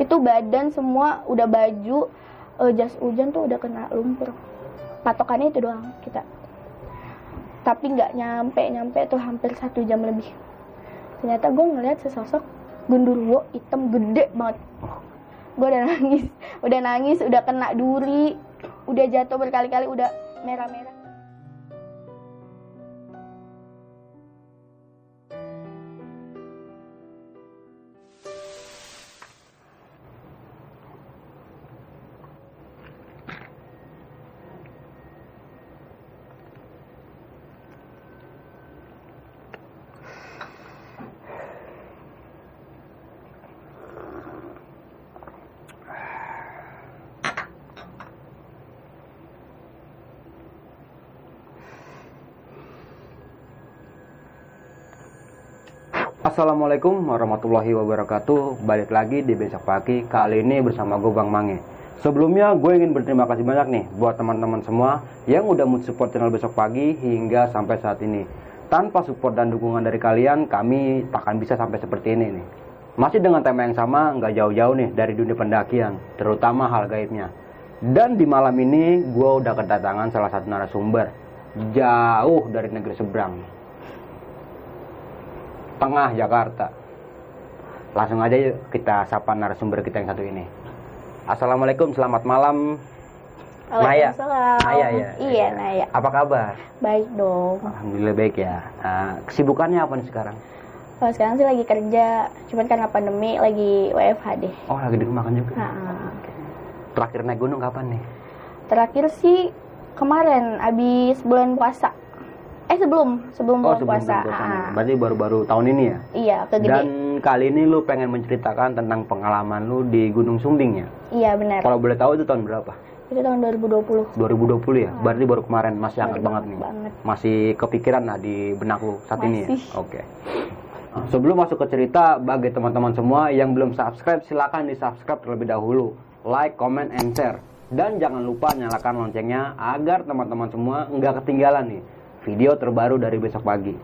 itu badan semua udah baju eh, jas hujan tuh udah kena lumpur. Patokannya itu doang kita. Tapi nggak nyampe nyampe tuh hampir satu jam lebih. Ternyata gue ngeliat sesosok gundurwo hitam gede banget. Gue udah nangis udah nangis udah kena duri udah jatuh berkali-kali udah merah-merah Assalamualaikum warahmatullahi wabarakatuh. Balik lagi di Besok Pagi. Kali ini bersama gue Bang Mange. Sebelumnya gue ingin berterima kasih banyak nih Buat teman-teman semua Yang udah support channel Besok Pagi Hingga sampai saat ini. Tanpa support dan dukungan dari kalian Kami takkan bisa sampai seperti ini nih. Masih dengan tema yang sama Nggak jauh-jauh nih dari dunia pendakian Terutama hal gaibnya. Dan di malam ini gue udah kedatangan salah satu narasumber. Jauh dari negeri seberang tengah Jakarta. Langsung aja yuk kita sapa narasumber kita yang satu ini. Assalamualaikum, selamat malam. Naya. Naya ya. Iya, Naya. Apa kabar? Baik dong. Alhamdulillah baik ya. Nah, kesibukannya apa nih sekarang? Kalau sekarang sih lagi kerja, cuman karena pandemi lagi WFH deh. Oh, lagi di rumah kan juga. Nah, Terakhir naik gunung kapan nih? terakhir sih kemarin abis bulan puasa. Eh sebelum sebelum Oh, sebelum puasa. Ah, Berarti baru-baru tahun ini ya? iya, ke gede. Dan kali ini lu pengen menceritakan tentang pengalaman lu di Gunung Sumbing ya? Iya benar. Kalau boleh tahu itu tahun berapa? Itu tahun 2020. 2020 ya? Berarti baru kemarin masih hangat banget nih. banget. Masih kepikiran lah di benak lu saat ini ya? Masih. Oke. Sebelum masuk ke cerita, bagi teman-teman semua yang belum subscribe, silakan di subscribe terlebih dahulu. Like, comment, and share. Dan jangan lupa nyalakan loncengnya agar teman-teman semua nggak ketinggalan nih video terbaru dari besok pagi.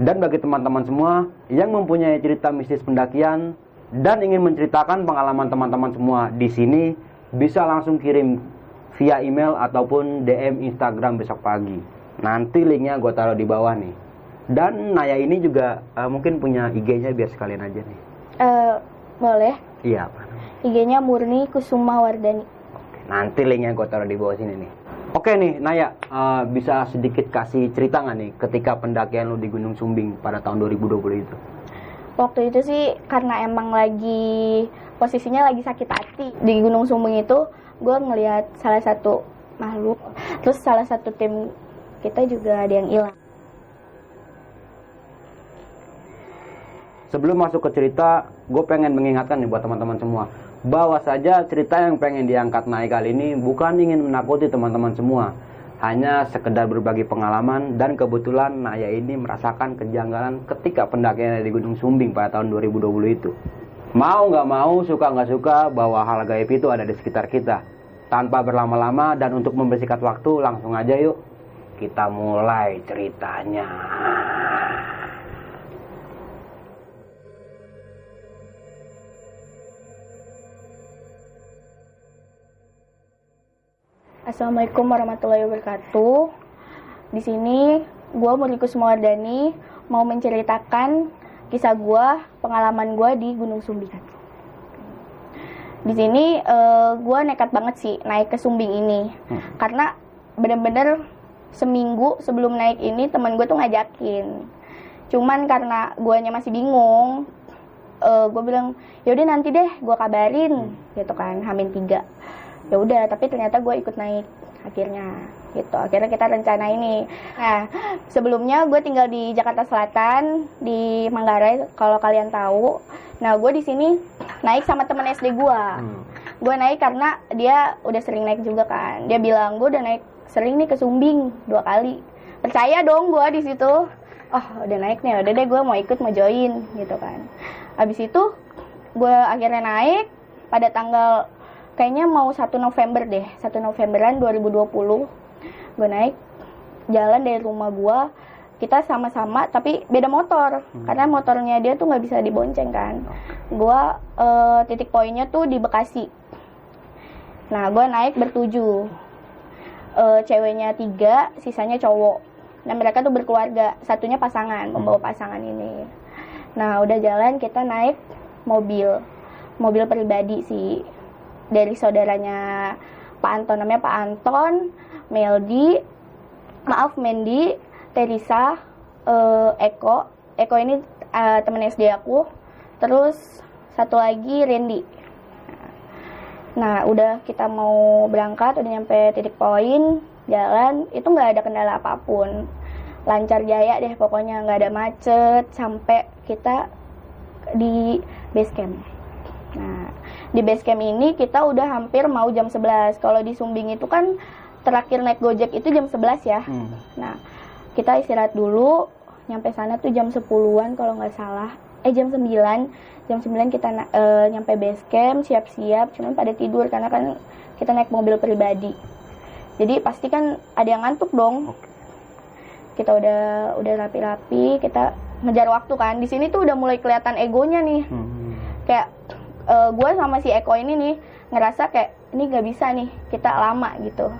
Dan bagi teman-teman semua yang mempunyai cerita mistis pendakian dan ingin menceritakan pengalaman teman-teman semua di sini, bisa langsung kirim via email ataupun DM Instagram besok pagi. Nanti linknya gue taruh di bawah nih. Dan Naya ini juga eh, mungkin punya IG-nya biar sekalian aja nih. Eh, boleh. Iya? IG-nya Murni Kusuma Wardani. Oke, nanti linknya gue taruh di bawah sini nih. Oke nih, Naya, eh, bisa sedikit kasih cerita nggak nih ketika pendakian lu di Gunung Sumbing pada tahun 2020 itu? Waktu itu sih karena emang lagi posisinya lagi sakit hati di Gunung Sumbing itu, gue ngelihat salah satu makhluk, terus salah satu tim kita juga ada yang hilang. Sebelum masuk ke cerita, gue pengen mengingatkan nih buat teman-teman semua bahwa saja cerita yang pengen diangkat naik kali ini bukan ingin menakuti teman-teman semua, hanya sekedar berbagi pengalaman dan kebetulan Naya ini merasakan kejanggalan ketika pendakian di Gunung Sumbing pada tahun 2020 itu. Mau nggak mau, suka nggak suka bahwa hal gaib itu ada di sekitar kita. Tanpa berlama-lama dan untuk membersihkan waktu, langsung aja yuk kita mulai ceritanya. Assalamualaikum warahmatullahi wabarakatuh. Di sini gue Kusuma Wardani mau menceritakan kisah gue, pengalaman gue di Gunung Sumbing. Di sini gue nekat banget sih naik ke Sumbing ini, Hmm. karena bener-bener seminggu sebelum naik ini teman gue tuh ngajakin. Cuman karena guanya masih bingung, gue bilang yaudah nanti deh gue kabarin, gitu kan, Hamin tiga ya udah tapi ternyata gue ikut naik akhirnya gitu. Akhirnya kita rencana ini. Nah sebelumnya gue tinggal di Jakarta Selatan di Manggarai kalau kalian tahu. Nah gue di sini naik sama temen SD gue Hmm. gue naik karena dia udah sering naik juga kan. Dia bilang gue udah naik sering nih ke Sumbing dua kali. Percaya dong gue di situ. Oh udah naik nih udah deh gue mau ikut mau join gitu kan. Abis itu gue akhirnya naik pada tanggal kayaknya mau 1 November deh 1 Novemberan 2020 gue naik jalan dari rumah gue kita sama-sama tapi beda motor. Karena motornya dia tuh nggak bisa dibonceng kan. Gue eh, titik poinnya tuh di Bekasi. Nah gue naik bertujuh Eh, ceweknya tiga sisanya cowok. Nah mereka tuh berkeluarga satunya pasangan membawa pasangan ini. Nah udah jalan kita naik mobil. Mobil pribadi sih dari saudaranya Pak Anton namanya Pak Anton Meldi maaf Mendy Teresa eh, Eko. Eko ini eh, temen SD aku. Terus satu lagi Randy. Nah udah kita mau berangkat udah nyampe titik poin jalan itu nggak ada kendala apa pun. Lancar jaya deh pokoknya nggak ada macet sampai kita di base camp di base camp ini kita udah hampir mau jam 11 kalau di Sumbing itu kan terakhir naik gojek itu jam 11 ya Hmm. Nah, kita istirahat dulu. Nyampe sana tuh jam 10-an kalau nggak salah. Eh jam 9. Jam 9 kita eh, nyampe base camp, siap-siap. Cuman pada tidur karena kan kita naik mobil pribadi. Jadi pasti kan ada yang ngantuk dong. Kita udah udah rapi-rapi, kita ngejar waktu kan. Di sini tuh udah mulai kelihatan egonya nih. Hmm. Kayak gue sama si Eko ini nih ngerasa kayak ini nggak bisa nih kita lama gitu.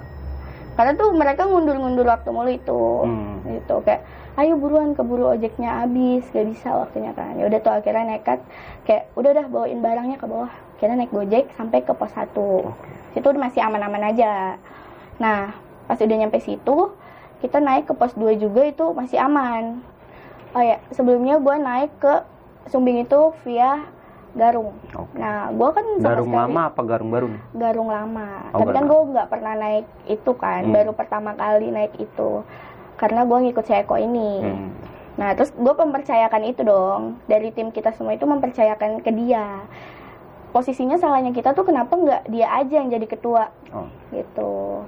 Karena tuh mereka ngundur-ngundur waktu mulu itu Hmm. gitu. Kayak ayo buruan keburu ojeknya habis gak bisa waktunya kan. Ya udah tuh akhirnya nekat kayak udah dah bawain barangnya ke bawah. Kita naik gojek sampai ke pos 1 situ masih aman-aman aja. Nah pas udah nyampe situ kita naik ke pos 2 juga itu masih aman. Oh ya sebelumnya gue naik ke Sumbing itu via Garung Oke. nah gue kan sama Garung sekali- lama apa garung baru nih? Garung lama. Oh, Tapi kan gue nggak pernah naik itu kan, Hmm. baru pertama kali naik itu. Karena gue ngikut si Eko ini. Hmm. Nah terus gue mempercayakan itu dong. Dari tim kita semua itu mempercayakan ke dia. Posisinya salahnya kita tuh kenapa nggak dia aja yang jadi ketua Oh. gitu.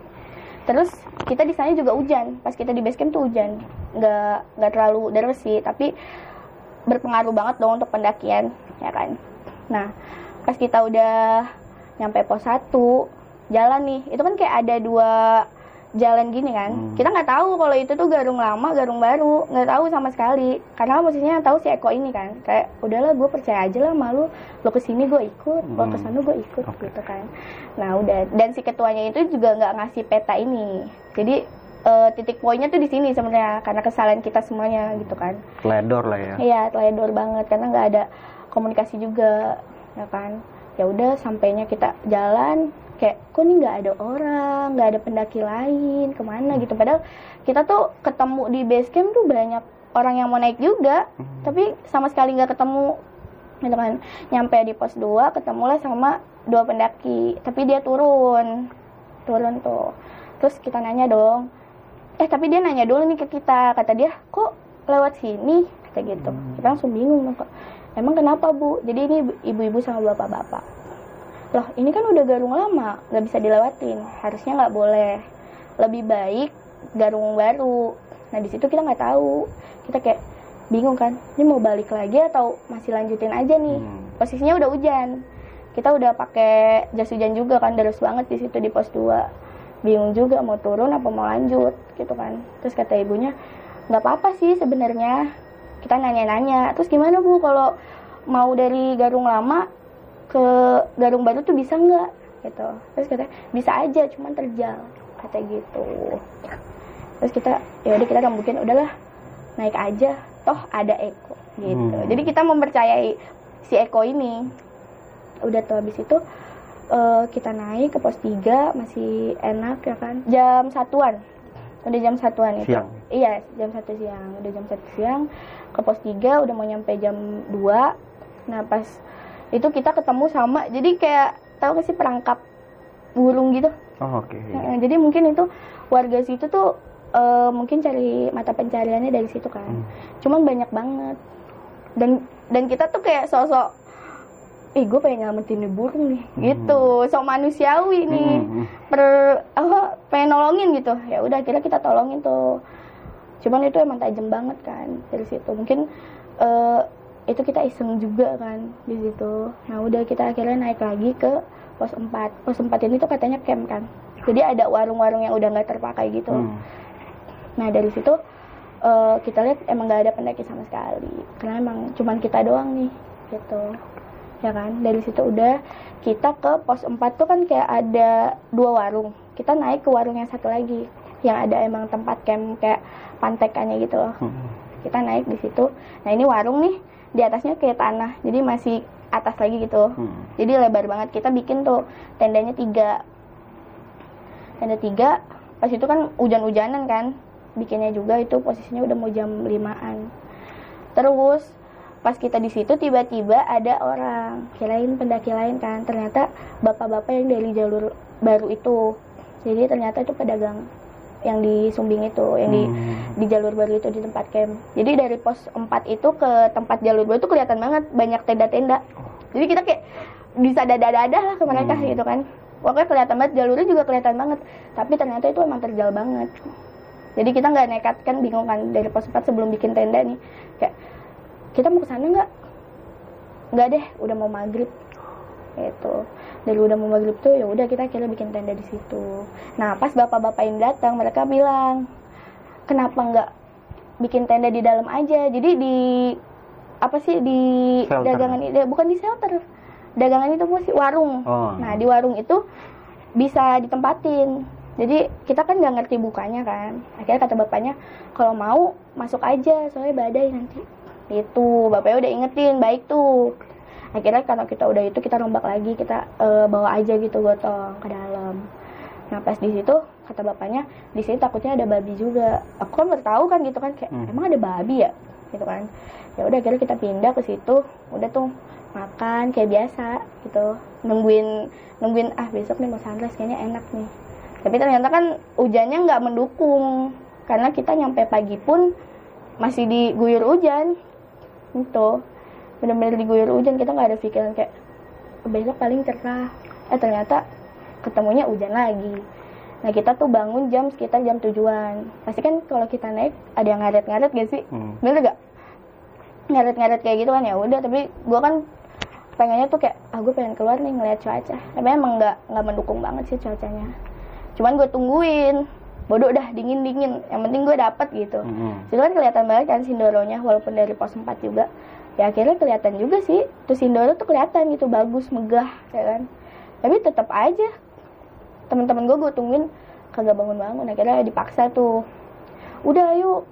Terus kita di sana juga hujan. Pas kita di base camp tuh hujan. Nggak nggak terlalu deras sih, tapi berpengaruh banget dong untuk pendakian, ya kan. Nah, pas kita udah nyampe pos 1, jalan nih. Itu kan kayak ada dua jalan gini kan. Hmm. Kita nggak tahu kalau itu tuh garung lama, garung baru, nggak tahu sama sekali. Karena posisinya yang tahu si Eko ini kan. Kayak udahlah gue percaya aja lah malu. Lo ke sini gue ikut, lo Hmm. ke sana gue ikut Oke. gitu kan. Nah udah dan si ketuanya itu juga nggak ngasih peta ini. Jadi eh, titik poinnya tuh di sini sebenarnya karena kesalahan kita semuanya gitu kan. Teledor lah ya. Iya, teledor banget karena nggak ada komunikasi juga, ya kan. Ya udah sampainya kita jalan kayak kok nih nggak ada orang, nggak ada pendaki lain, ke mana gitu. Padahal kita tuh ketemu di base camp tuh banyak orang yang mau naik juga, Hmm. tapi sama sekali nggak ketemu gitu kan. Nyampe di pos 2 ketemulah sama dua pendaki, tapi dia turun. Turun tuh. Terus kita nanya dong, eh tapi dia nanya dulu nih ke kita kata dia kok lewat sini kata gitu. Kita langsung bingung dong emang kenapa bu? Jadi ini ibu-ibu sama bapak-bapak. Loh ini kan udah garung lama nggak bisa dilewatin. Harusnya nggak boleh. Lebih baik garung baru. Nah di situ kita nggak tahu. Kita kayak bingung kan ini mau balik lagi atau masih lanjutin aja nih? Hmm. posisinya udah hujan. Kita udah pakai jas hujan juga kan deras banget di situ di pos 2 bingung juga mau turun apa mau lanjut gitu kan. Terus kata ibunya nggak apa-apa sih sebenarnya kita nanya-nanya terus gimana bu kalau mau dari garung lama ke garung baru tuh bisa nggak? Gitu. Terus kata bisa aja cuman terjal kata gitu. Terus kita ya udah kita rembukin udahlah naik aja. Toh ada Eko gitu. Hmm. jadi kita mempercayai si Eko ini. Udah tuh habis itu eh, kita naik ke pos 3 masih enak ya kan? Jam satuan. Udah jam satuan itu. Siang. iya jam satu siang. Udah jam satu siang ke pos 3 udah mau nyampe jam 2 nah pas itu kita ketemu sama jadi kayak tahu gak sih perangkap burung gitu? Oh, oke. Heeh, jadi mungkin itu warga situ tuh eh, mungkin cari mata pencariannya dari situ kan. Hmm. cuman banyak banget. Dan dan kita tuh kayak sosok ih gue pengen nyelamatin nih burung nih. Gitu sok manusiawi nih. Hmm. per apa pengen nolongin gitu. Ya udah kira kita tolongin tuh cuman itu emang tajam banget kan dari situ. Mungkin eh, itu kita iseng juga kan di situ. Nah udah kita akhirnya naik lagi ke pos 4 pos 4 ini tuh katanya camp kan. Jadi ada warung-warung yang udah nggak terpakai gitu. Hmm. Nah dari situ eh, kita lihat emang gak ada pendaki sama sekali, karena emang cuman kita doang nih, gitu. ya kan? Dari situ udah kita ke pos 4 tuh kan kayak ada dua warung. Kita naik ke warung yang satu lagi yang ada emang tempat camp kayak pantekannya gitu loh. Hmm. kita naik di situ. Nah ini warung nih di atasnya kayak tanah jadi masih atas lagi gitu. Hmm. jadi lebar banget. Kita bikin tuh tendanya tiga. Tenda tiga pas itu kan hujan-hujanan kan bikinnya juga itu posisinya udah mau jam limaan. Terus pas kita di situ tiba-tiba ada orang. Kirain pendaki lain kan. Ternyata bapak-bapak yang dari jalur baru itu. Jadi ternyata itu pedagang yang di Sumbing itu yang di Hmm. di jalur baru itu di tempat camp. Jadi dari pos 4 itu ke tempat jalur baru itu kelihatan banget banyak tenda-tenda. Jadi kita kayak bisa dada-dada lah ke mereka Hmm. gitu kan. Pokoknya kelihatan banget jalurnya juga kelihatan banget. Tapi ternyata itu emang terjal banget. Jadi kita nggak nekat kan bingung kan dari pos 4 sebelum bikin tenda nih. Kayak kita mau ke sana nggak? Nggak deh, udah mau maghrib. Gitu. Dari udah mau maghrib tuh ya udah kita kira bikin tenda di situ. Nah pas bapak-bapak yang datang mereka bilang kenapa nggak bikin tenda di dalam aja? Jadi di apa sih di Shelter. dagangan ini bukan di shelter. Dagangan itu sih? Warung. Oh. nah di warung itu bisa ditempatin. Jadi kita kan nggak ngerti bukanya kan. Akhirnya kata bapaknya kalau mau masuk aja soalnya badai nanti. Itu bapaknya udah ingetin baik tuh akhirnya karena kita udah itu kita rombak lagi kita eh, bawa aja gitu gotong ke dalam. Nah pas di situ kata bapaknya di sini takutnya ada babi juga. Aku kan baru tahu kan gitu kan kayak Hmm. emang ada babi ya? Gitu kan. Ya udah akhirnya kita pindah ke situ. Udah tuh makan kayak biasa gitu. Nungguin nungguin ah besok nih mau sunrise kayaknya enak nih. Tapi ternyata kan hujannya nggak mendukung. Karena kita nyampe pagi pun masih diguyur hujan. Itu bener-bener diguyur hujan kita nggak ada pikiran kayak besok paling cerah. Eh ternyata ketemunya hujan lagi. Nah kita tuh bangun jam sekitar jam tujuan. Pasti kan kalau kita naik ada yang ngaret-ngaret gak sih? Hmm. bener gak ngaret-ngaret kayak gitu kan ya udah. Tapi gua kan pengennya tuh kayak ah gue pengen keluar nih ngeliat cuaca. Tapi emang nggak nggak mendukung banget sih cuacanya. Cuman gue tungguin. Bodoh dah dingin dingin. Yang penting gue dapet gitu. Hmm. Situ kan kelihatan banget kan Sindoronya walaupun dari pos 4 juga. Ya akhirnya kelihatan juga sih. Tuh Sindoro tuh kelihatan gitu bagus, megah ya kan. Tapi tetap aja teman-teman gue gue tungguin kagak bangun-bangun. Akhirnya dipaksa tuh. Udah ayo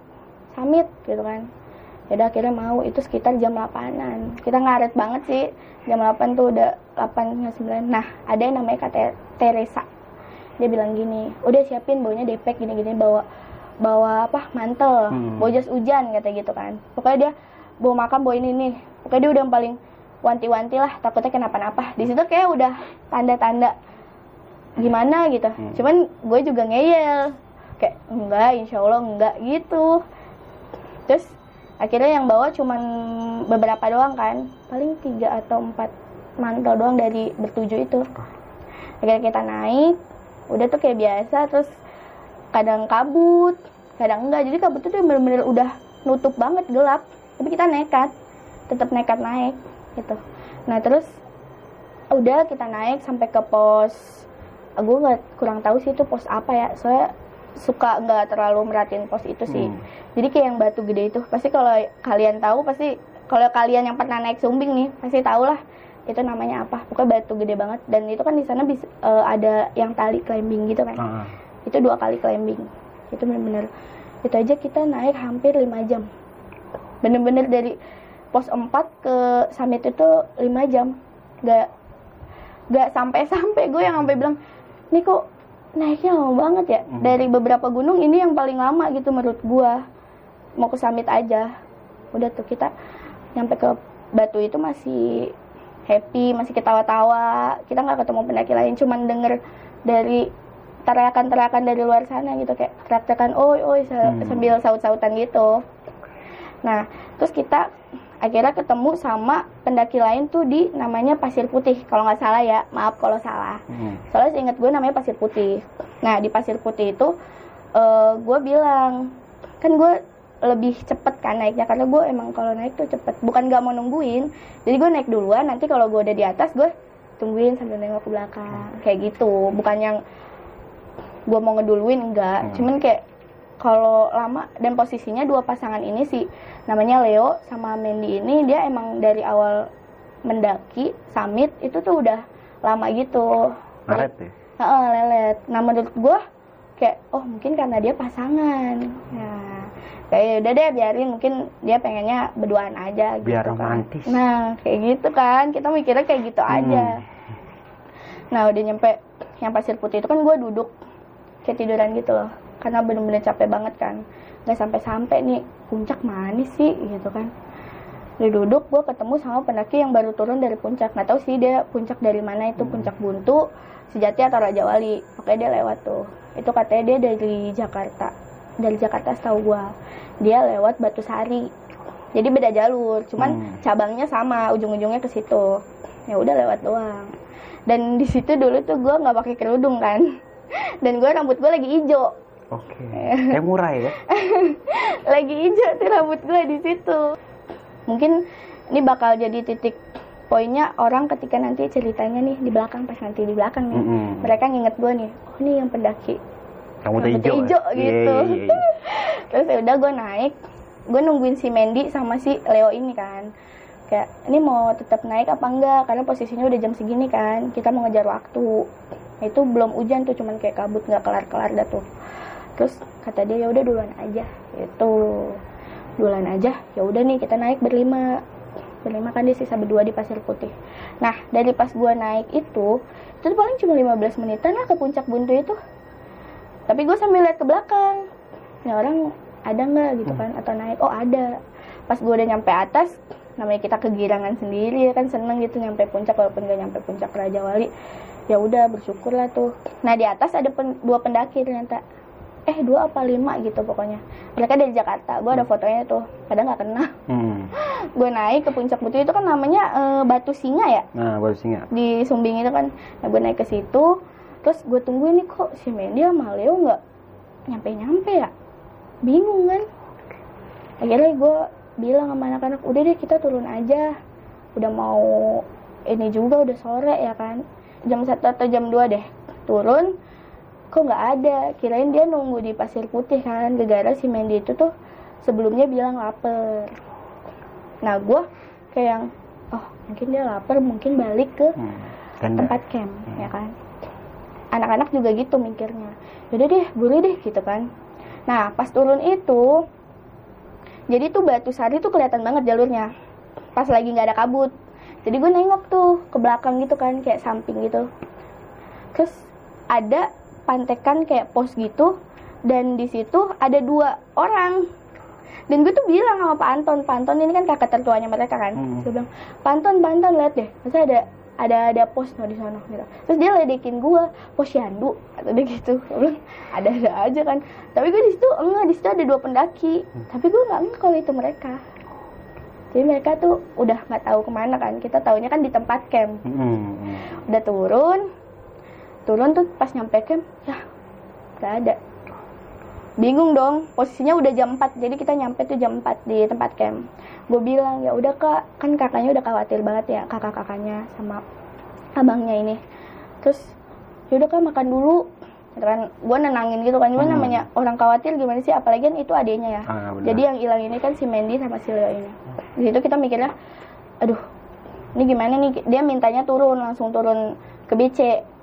summit gitu kan. Ya udah akhirnya mau itu sekitar jam 8-an. Kita ngaret banget sih. Jam 8 tuh udah 8 9. Nah, ada yang namanya Kak Teresa. Dia bilang gini, udah siapin baunya depek gini-gini bawa bawa apa mantel Hmm. bawa jas hujan kata gitu kan pokoknya dia bawa makan bawa ini nih pokoknya dia udah yang paling wanti-wanti lah takutnya kenapa-napa. Di situ kayak udah tanda-tanda gimana gitu. Hmm. cuman gue juga ngeyel. Kayak enggak insya Allah enggak gitu. Terus akhirnya yang bawa cuman beberapa doang kan. Paling tiga atau empat mantel doang dari bertujuh itu. Akhirnya kita naik. Udah tuh kayak biasa terus kadang kabut kadang enggak. Jadi kabut itu bener-bener udah nutup banget gelap tapi kita nekat tetap nekat naik gitu. Nah terus udah kita naik sampai ke pos gue nggak kurang tahu sih itu pos apa ya. Soalnya suka nggak terlalu merhatiin pos itu sih. Hmm. jadi kayak yang batu gede itu pasti kalau kalian tahu pasti kalau kalian yang pernah naik sumbing nih pasti tahu lah itu namanya apa. Pokoknya batu gede banget. Dan itu kan di sana bisa eh, ada yang tali climbing gitu kan. Ah. itu dua kali climbing. Itu bener-bener itu aja kita naik hampir 5 jam bener-bener dari pos 4 ke summit itu 5 jam. Gak gak sampai-sampai. Gue yang sampai bilang ini kok naiknya lama banget ya? Mhm. dari beberapa gunung ini yang paling lama gitu menurut gue mau ke summit aja. Udah tuh kita nyampe ke batu itu masih happy masih ketawa-tawa. Kita nggak ketemu pendaki lain cuman denger dari teriakan-teriakan dari luar sana gitu. Kayak teriak-teriakan oi oi Hmm. sambil saut-sautan gitu nah terus kita akhirnya ketemu sama pendaki lain tuh di namanya Pasir Putih. Kalau nggak salah ya maaf kalau salah. Hmm. soalnya seingat gue namanya Pasir Putih. Nah di Pasir Putih itu eh, gue bilang kan gue lebih cepet kan naiknya karena gue emang kalau naik tuh cepet. Bukan gak mau nungguin. Jadi gue naik duluan nanti kalau gue udah di atas gue tungguin sambil nengok ke belakang. Kayak gitu. Bukan yang gue mau ngeduluin enggak Hmm. cuman kayak kalau lama dan posisinya dua pasangan ini sih. Namanya Leo sama Mandy ini dia emang dari awal mendaki summit itu tuh udah lama gitu. Ngaret ya? Heeh, lelet. Nah menurut gue kayak oh mungkin karena dia pasangan. Nah kayak "Ya udah deh biarin. Mungkin dia pengennya berduaan aja gitu Biar kan. romantis. nah kayak gitu kan. Kita mikirnya kayak gitu Hmm. aja. Nah udah nyampe yang pasir putih itu kan gue duduk kayak tiduran gitu loh karena bener-bener capek banget kan. Nggak sampai-sampai nih puncak mana sih gitu kan. Udah duduk gue ketemu sama pendaki yang baru turun dari puncak. Nggak tahu sih dia puncak dari mana itu puncak buntu sejati atau raja wali. Pokoknya dia lewat tuh. Itu katanya dia dari Jakarta dari Jakarta setahu gue dia lewat Batu Sari. Jadi beda jalur cuman Hmm. cabangnya sama ujung-ujungnya ke situ. Ya udah lewat doang. Dan di situ dulu tuh gue nggak pakai kerudung kan. Dan gue rambut gue lagi hijau oke. Kayak murah ya? Lagi hijau tuh rambut gue di situ. Mungkin ini bakal jadi titik poinnya orang ketika nanti ceritanya nih di belakang pas nanti di belakang nih Mm-mm. mereka nginget gue nih oh nih yang pendaki. Rambutnya hijau, hijau ya? gitu. Iya, iya, iya. terus ya udah gue naik gue nungguin si Mandy sama si Leo ini kan. Kayak ini mau tetap naik apa enggak? Karena posisinya udah jam segini kan kita mau ngejar waktu. Itu belum hujan tuh cuman kayak kabut nggak kelar kelar dah tuh terus kata dia ya udah duluan aja itu duluan aja ya udah nih kita naik berlima. Berlima kan dia sisa berdua di pasir putih. Nah dari pas gua naik itu itu paling cuma 15 menitan lah ke puncak buntu itu. Tapi gue sambil lihat ke belakang. Ya orang ada nggak? gitu kan atau naik. Oh ada. Pas gue udah nyampe atas namanya kita kegirangan sendiri ya kan seneng gitu nyampe puncak walaupun gak nyampe puncak Raja Wali. Ya udah bersyukur lah tuh. Nah di atas ada pen- dua pendaki ternyata eh dua apa lima gitu pokoknya. Mereka dari Jakarta gue ada fotonya tuh padahal nggak kenal Hmm. gue naik ke puncak butuh itu kan namanya eh, Batu Singa ya? Nah baru singa. Di Sumbing itu kan. Nah gue naik ke situ terus gue tungguin nih kok si Mendy sama Leo nggak nyampe nyampe ya? Bingung kan. Akhirnya gue bilang sama anak-anak udah deh kita turun aja. Udah mau ini juga udah sore ya kan. Jam satu atau jam 2 deh turun kok nggak ada? Kirain dia nunggu di pasir putih kan gara-gara si Mendy itu tuh sebelumnya bilang lapar. Nah gue kayak yang oh mungkin dia lapar mungkin balik ke hmm. Tempat camp ya kan. Anak-anak juga gitu mikirnya. Yaudah deh buru deh gitu kan. Nah pas turun itu jadi tuh batu sari tuh kelihatan banget jalurnya pas lagi nggak ada kabut. Jadi gue nengok tuh ke belakang gitu kan kayak samping gitu. Terus ada pantekan kayak pos gitu dan di situ ada dua orang. Dan gue tuh bilang sama Pak Anton Pak Anton ini kan kakak tertuanya mereka kan. Hmm. gue bilang Pak Anton Pak Anton lihat deh masa ada ada ada pos no di sana gitu. Terus dia ledekin gue pos Yandu atau dia gitu. Gue bilang ada ada aja kan. Tapi gue di situ enggak di situ ada dua pendaki. Tapi gue nggak enggak kalau itu mereka. Jadi mereka tuh udah nggak tahu ke mana kan. Kita taunya kan di tempat camp. Hmm. udah turun turun tuh pas nyampe camp ya nggak ada. Bingung dong posisinya udah jam 4 jadi kita nyampe tuh jam 4 di tempat camp. Gue bilang ya udah kak. Kan kakaknya udah khawatir banget ya kakak kakaknya sama abangnya ini. Terus ya udah kak makan dulu. Gitu kan gue nenangin gitu kan cuma Hmm. namanya? Orang khawatir gimana sih? Apalagi kan itu adiknya ya. Ah, jadi yang hilang ini kan si Mandy sama si Leo ini. Di situ kita mikirnya aduh ini gimana nih? Dia mintanya turun langsung turun ke BC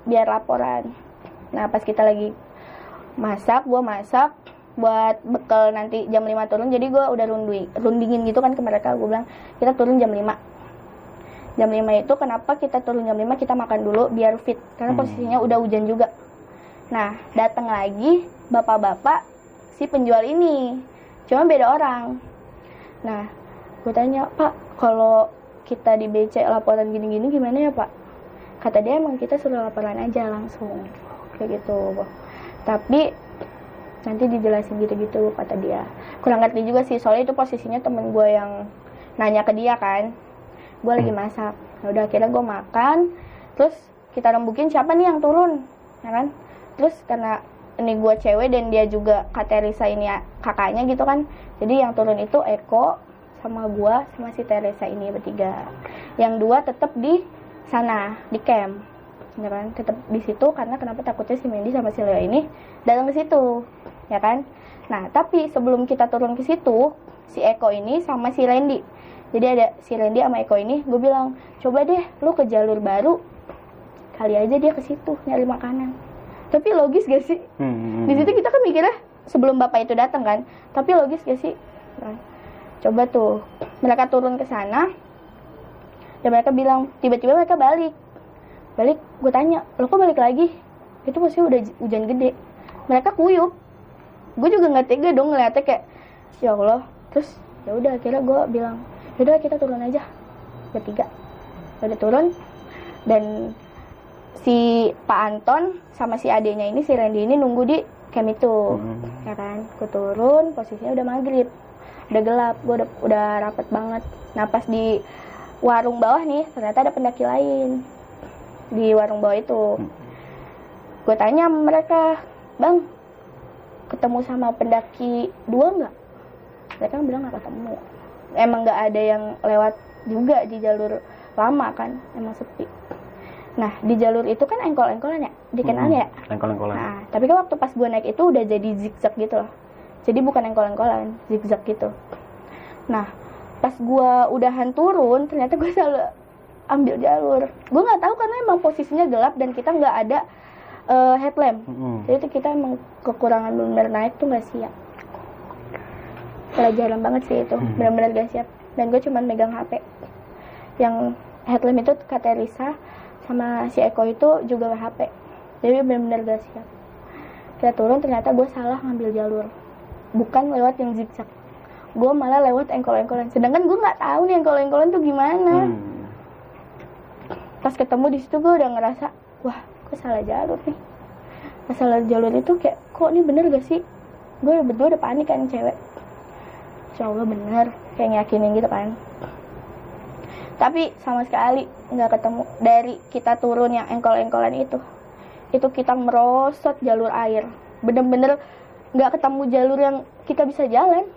biar laporan. Nah pas kita lagi masak gua masak buat bekal nanti jam 5 turun jadi gua udah rundui, rundingin gitu kan ke mereka. Gue bilang kita turun jam 5 jam 5 itu kenapa kita turun jam 5 kita makan dulu biar fit karena Hmm. posisinya udah hujan juga. Nah datang lagi bapak-bapak si penjual ini. Cuma beda orang. Nah gue tanya pak kalau kita di BC laporan gini-gini gimana ya pak kata dia emang kita suruh laporan aja langsung. Kayak gitu. Tapi nanti dijelasin gitu-gitu kata dia. Kurang ngerti juga sih soalnya itu posisinya temen gue yang nanya ke dia kan. Gue lagi masak. Ya udah akhirnya gue makan. Terus kita rembukin siapa nih yang turun ya kan? Terus karena ini gue cewek dan dia juga kata Teresa ini ya, kakaknya gitu kan. Jadi yang turun itu Eko sama gue sama si Teresa ini bertiga. Yang dua tetap di sana di camp. Ya kan? Tetap di situ karena kenapa takutnya si Mandy sama si Leo ini datang ke situ ya kan? Nah tapi sebelum kita turun ke situ si Eko ini sama si Randy. Jadi ada si Randy sama Eko ini gue bilang coba deh lu ke jalur baru kali aja dia ke situ nyari makanan. Tapi logis gak sih? Hmm. di situ kita kan mikirnya sebelum bapak itu datang kan? Tapi logis gak sih? Nah, coba tuh mereka turun ke sana dan mereka bilang tiba-tiba mereka balik. Balik gue tanya lo kok balik lagi? Itu pasti udah hujan gede. Mereka kuyup. Gue juga nggak tega dong ngeliatnya kayak ya allah. Terus ya udah akhirnya gue bilang yaudah kita turun aja bertiga. Udah turun dan si Pak Anton sama si adiknya ini si Randy ini nunggu di camp itu Hmm. ya kan? Gue turun posisinya udah maghrib. Udah gelap gue udah, udah rapet banget. Nah pas di warung bawah nih ternyata ada pendaki lain di warung bawah itu gue tanya mereka bang ketemu sama pendaki dua nggak mereka bilang nggak ketemu emang nggak ada yang lewat juga di jalur lama kan emang sepi nah di jalur itu kan engkol-engkolan ya dikenal Hmm. ya Engkol-engkolan. Nah, tapi kan waktu pas gue naik itu udah jadi zigzag gitu loh. Jadi bukan engkol-engkolan, zigzag gitu. Nah, pas gue udahan turun, ternyata gue salah ambil jalur. Gue nggak tahu karena emang posisinya gelap dan kita nggak ada eh, headlamp. Hmm. Jadi tuh kita emang kekurangan bener naik tuh nggak siap. Pelajaran banget sih itu, Hmm. benar-benar gak siap. Dan gue cuman megang HP. Yang headlamp itu kata Risa sama si Eko itu juga HP. Jadi benar-benar gak siap. Kita turun ternyata gue salah ngambil jalur, bukan lewat yang zigzag. Gue malah lewat engkol-engkolan. Sedangkan gue nggak tahu nih engkol-engkolan tuh gimana. Hmm. pas ketemu di situ gue udah ngerasa wah gue salah jalur nih? Masalah jalur itu kayak kok ini bener gak sih? Gue berdua udah panik kan cewek. Allah bener kayak ngiyakinin gitu kan. Tapi sama sekali nggak ketemu dari kita turun yang engkol-engkolan itu. Itu kita merosot jalur air. Bener-bener nggak ketemu jalur yang kita bisa jalan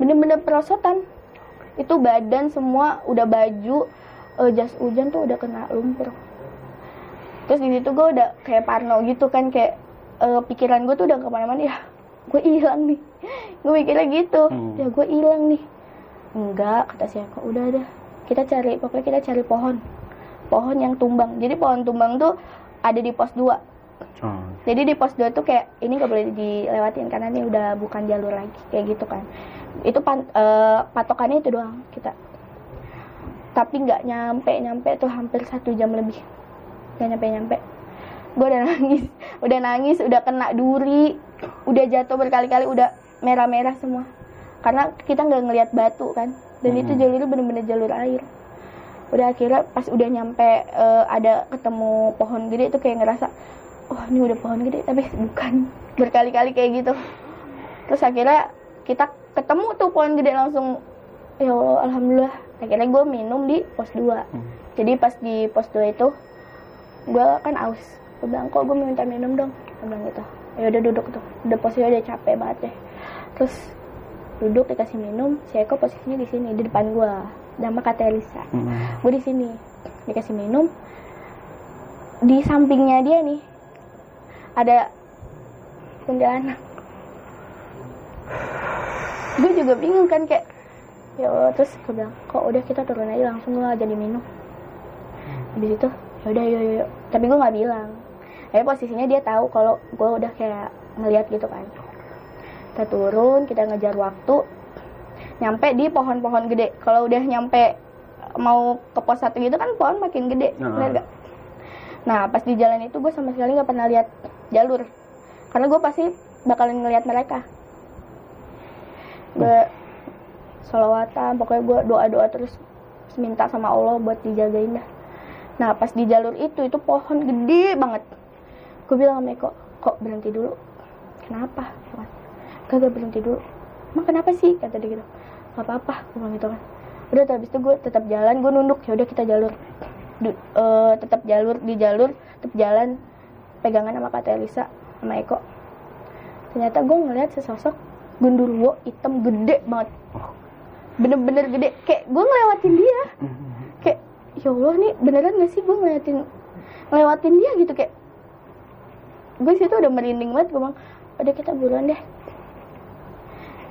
bener-bener perosotan. Itu badan semua udah baju eh, jas hujan tuh udah kena lumpur. Terus di situ gue udah kayak parno gitu kan kayak eh, pikiran gue tuh udah ke mana-mana. Ya gue hilang nih. Gue mikirnya gitu. Hmm. ya gue hilang nih. Enggak kata si Eko udah udah. Kita cari pokoknya kita cari pohon. Pohon yang tumbang. Jadi pohon tumbang tuh ada di pos 2 Oh. jadi di pos 2 tuh kayak ini gak boleh dilewatin karena ini udah bukan jalur lagi kayak gitu kan itu pan- eh, patokannya itu doang kita. Tapi nggak nyampe nyampe tuh hampir satu jam lebih. Nggak nyampe nyampe. Gue udah nangis udah nangis udah kena duri udah jatuh berkali-kali udah merah-merah semua. Karena kita nggak ngelihat batu kan. Dan itu Hmm. jalurnya bener-bener jalur air. Udah akhirnya pas udah nyampe eh, ada ketemu pohon gede itu kayak ngerasa oh ini udah pohon gede tapi bukan. Berkali-kali kayak gitu. Terus akhirnya kita ketemu tuh pohon gede langsung ya Allah alhamdulillah. Akhirnya gue minum di pos 2 Hmm. jadi pas di pos 2 itu gue kan aus. Gue bilang kok gue minta minum dong? Gue bilang gitu. Ya udah duduk tuh. Udah posisinya udah capek banget deh. Terus duduk dikasih minum si Eko posisinya di sini di depan gue nama kata Elisa Hmm. gue di sini. Dikasih minum. Di sampingnya dia nih ada kuntilanak gue juga bingung kan kayak ya Allah terus gue bilang kok udah kita turun aja langsung lah jadi minum. Di situ ya udah yuk, yuk, yuk. tapi gue nggak bilang. Ya posisinya dia tahu kalau gue udah kayak ngeliat gitu kan. Kita turun kita ngejar waktu nyampe di pohon-pohon gede. Kalau udah nyampe mau ke pos satu gitu kan pohon makin gede. Nah. bener gak? nah pas di jalan itu gue sama sekali nggak pernah lihat jalur. Karena gue pasti bakalan ngeliat mereka gue solawatan pokoknya gue doa doa terus minta sama Allah buat dijagain dah. Nah pas di jalur itu itu pohon gede banget. Gue bilang sama Eko kok berhenti dulu? Kenapa? Kan, kagak berhenti dulu. Emang kenapa sih? kata dia gitu. Gak apa-apa gue bilang gitu kan. Udah tuh habis itu gue tetap jalan gue nunduk. Ya udah kita jalur. Eh, tetap jalur di jalur tetap jalan pegangan sama kata Elisa sama Eko. Ternyata gue ngeliat sesosok gundurwo hitam gede banget. Bener-bener gede. Kayak gue ngelewatin dia. Kayak ya Allah nih beneran gak sih gue ngeliatin ngelewatin dia? Gitu kayak gue situ udah merinding banget. Gue bilang udah kita buruan deh.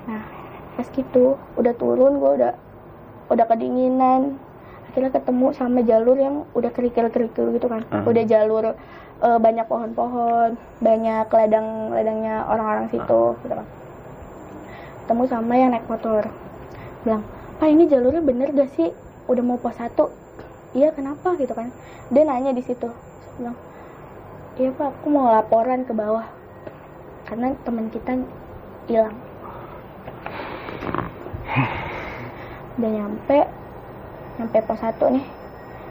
Nah pas gitu udah turun gue udah udah kedinginan. Akhirnya ketemu sama jalur yang udah kerikil-kerikil gitu kan. Ah. udah jalur eh, banyak pohon-pohon banyak ladang-ladangnya orang-orang situ gitu kan ketemu sama yang naik motor. Bilang pak ini jalurnya bener gak sih? Udah mau pos satu. Iya kenapa? Gitu kan. Dia nanya di situ. Bilang iya pak aku mau laporan ke bawah. Karena teman kita hilang. Udah nyampe nyampe pos satu nih.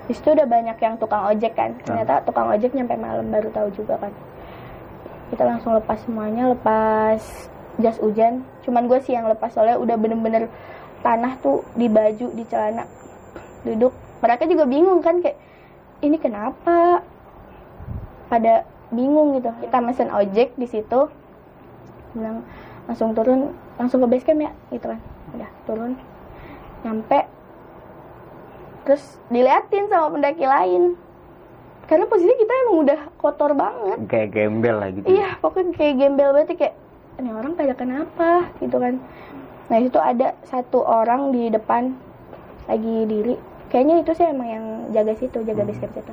Di situ udah banyak yang tukang ojek kan. Ternyata tukang ojek nyampe malam baru tahu juga kan. Kita langsung lepas semuanya lepas jas hujan cuman gue sih yang lepas soalnya udah bener-bener tanah tuh di baju di celana duduk. Mereka juga bingung kan kayak ini kenapa? Pada bingung gitu. Kita mesen ojek di situ. Bilang langsung turun langsung ke base camp ya gitu kan. Udah turun. Nyampe. Terus diliatin sama pendaki lain. Karena posisi kita emang udah kotor banget. Kayak gembel lah gitu Iya, pokoknya kayak gembel banget kayak ini orang pada kenapa gitu kan. Nah, itu ada satu orang di depan lagi diri. Kayaknya itu sih emang yang jaga situ, jaga base camp situ.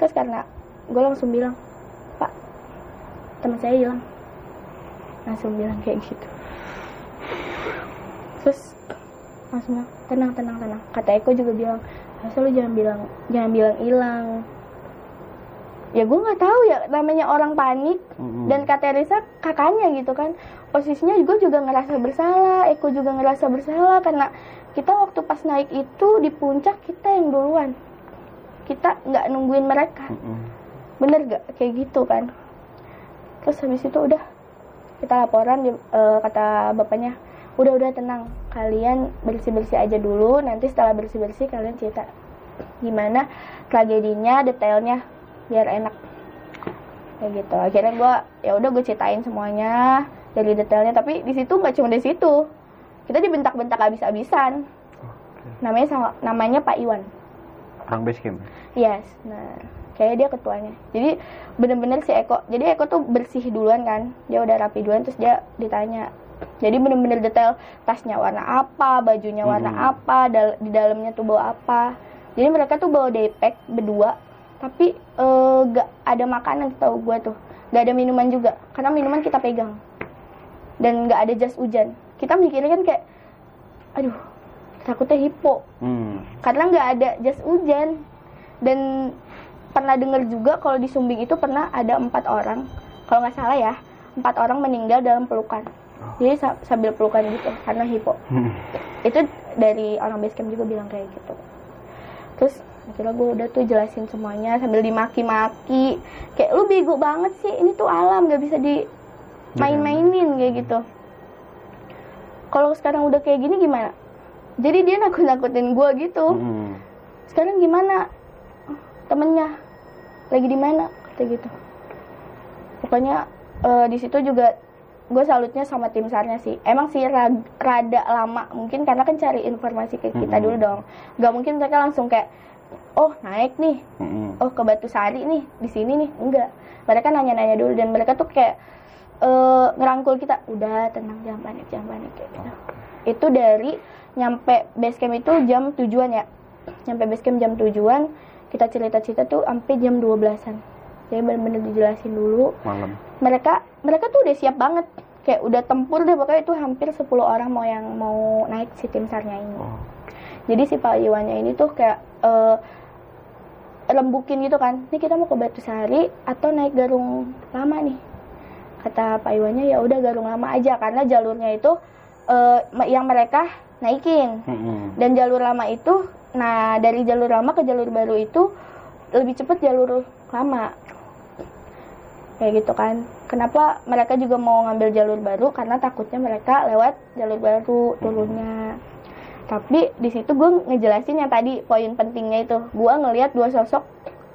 Terus karena gue langsung bilang, "Pak, teman saya hilang." Langsung bilang kayak gitu. Terus langsung tenang, tenang, tenang. Kata Eko juga bilang, "Masa lu jangan bilang jangan bilang hilang." Ya gue nggak tahu ya namanya orang panik. Mm-mm. dan kata Risa kakaknya gitu kan. Posisinya juga juga ngerasa bersalah Eko juga ngerasa bersalah. Karena kita waktu pas naik itu di puncak kita yang duluan. Kita nggak nungguin mereka. Mm-mm. bener gak kayak gitu kan. Terus habis itu udah kita laporan dia- eh, kata bapaknya udah udah tenang. Kalian bersih bersih aja dulu. Nanti setelah bersih bersih kalian cerita gimana tragedinya detailnya biar enak. Kayak gitu. Akhirnya gue ya udah gue ceritain semuanya dari detailnya. Tapi di situ nggak cuma di situ. Kita dibentak-bentak abis-abisan namanya sama namanya Pak Iwan. Orang base camp Yes, nah kayak dia ketuanya. Jadi bener-bener si Eko, jadi Eko tuh bersih duluan kan, dia udah rapi duluan terus dia ditanya. Jadi bener-bener detail tasnya warna apa, bajunya warna Hmm. apa, dal- di dalamnya tuh bawa apa. Jadi mereka tuh bawa daypack berdua, tapi eh, gak ada makanan tahu gue tuh, gak ada minuman juga, karena minuman kita pegang. Dan gak ada jas hujan. Kita mikirnya kan kayak, aduh takutnya hipo, Hmm. karena nggak ada jas hujan. Dan pernah dengar juga kalau di Sumbing itu pernah ada empat orang kalau nggak salah ya empat orang meninggal dalam pelukan. Jadi sa- sambil pelukan gitu karena hipo. Hmm. itu dari orang base camp juga bilang kayak gitu. Terus akhirnya gue udah tuh jelasin semuanya sambil dimaki-maki. Kayak lu bego banget sih ini tuh alam nggak bisa di main-mainin kayak gitu. Kalau sekarang udah kayak gini gimana? Jadi dia nakut-nakutin gue gitu. Mm-mm. sekarang gimana? Temennya lagi di mana? Kata gitu. Pokoknya eh, di situ juga gue salutnya sama tim sarnya sih. Emang sih ra- rada lama mungkin karena kan cari informasi ke kita Mm-mm. dulu dong. Nggak mungkin mereka langsung kayak oh naik nih. Mm-mm. oh ke Batu Sari nih di sini nih. Enggak. Mereka nanya-nanya dulu dan mereka tuh kayak eh, ngerangkul kita udah tenang jangan panik jangan panik kayak gitu. Itu dari nyampe base camp itu jam tujuan ya. Nyampe base camp jam tujuan kita cerita-cerita tuh sampai jam 12-an jadi bener-bener dijelasin dulu. Malam. Mereka mereka tuh udah siap banget. Kayak udah tempur deh pokoknya itu hampir 10 orang mau yang mau naik si tim sarnya ini. Oh. Jadi si Pak Iwannya ini tuh kayak eh, rembukin gitu kan. Ini kita mau ke Batu Sari atau naik Garung Lama nih? Kata Pak Iwannya ya udah Garung Lama aja. Karena jalurnya itu eh, yang mereka naikin. Mm-mm. dan jalur lama itu nah dari jalur lama ke jalur baru itu lebih cepat jalur lama. Kayak gitu kan. Kenapa mereka juga mau ngambil jalur baru? Karena takutnya mereka lewat jalur baru turunnya tapi di situ gue ngejelasin yang tadi poin pentingnya itu. Gue ngelihat dua sosok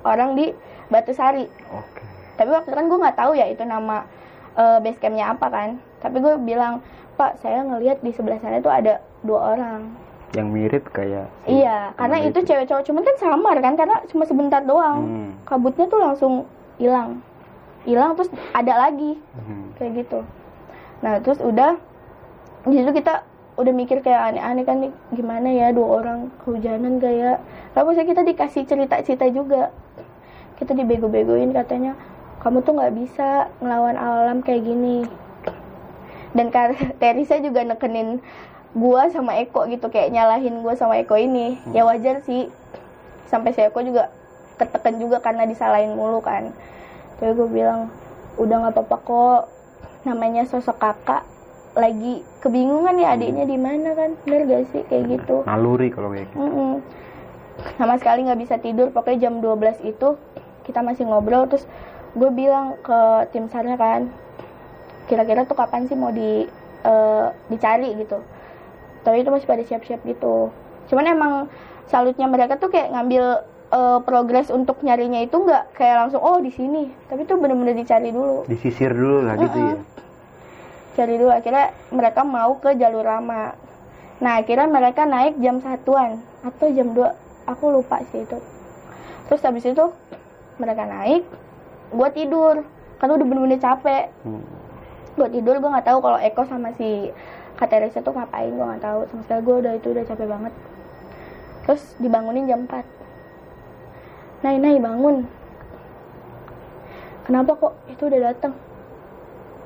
orang di Batu Sari. Oke. Tapi waktu itu kan gue nggak tahu ya itu nama eh, base campnya apa kan. Tapi gue bilang pak saya ngelihat di sebelah sana tuh ada dua orang. Yang mirip kayak si iya karena temen itu cewek cowok cuman kan samar kan karena cuma sebentar doang. Hmm. kabutnya tuh langsung hilang. Hilang terus ada lagi. Hmm. kayak gitu. Nah terus udah di situ kita udah mikir kayak aneh-aneh kan nih gimana ya dua orang kehujanan gak ya? Lalu saya kita dikasih cerita-cerita juga. Kita dibego-begoin katanya kamu tuh nggak bisa ngelawan alam kayak gini. Dan Kar Teresa juga nekenin gua sama Eko gitu kayak nyalahin gua sama Eko ini. Ya wajar sih. Sampai si Eko juga ketekan juga karena disalahin mulu kan. Tapi gue bilang udah nggak apa-apa kok. Namanya sosok kakak lagi kebingungan ya adiknya di mana kan? Bener gak sih kayak gitu? Naluri kalau kayak gitu. Mm-mm. sama sekali nggak bisa tidur. Pokoknya jam 12 itu kita masih ngobrol. Terus gue bilang ke tim sarnya kan kira-kira tuh kapan sih mau di eh, dicari? gitu. Tapi itu masih pada siap-siap gitu. Cuman emang salutnya mereka tuh kayak ngambil eh, progres untuk nyarinya itu nggak kayak langsung oh di sini. Tapi tuh bener-bener dicari dulu. Disisir dulu lah gitu ya cari dulu. Akhirnya mereka mau ke jalur lama. Nah akhirnya mereka naik jam satuan atau jam 2 aku lupa sih itu. Terus habis itu mereka naik gue tidur. Karena udah bener-bener capek. Hmm. gue tidur gue nggak tahu kalau Eko sama si Kak Teresa tuh ngapain gue nggak tahu. Sama sekali gue udah itu udah capek banget. Terus dibangunin jam 4 Nai Nai bangun. Kenapa kok itu udah datang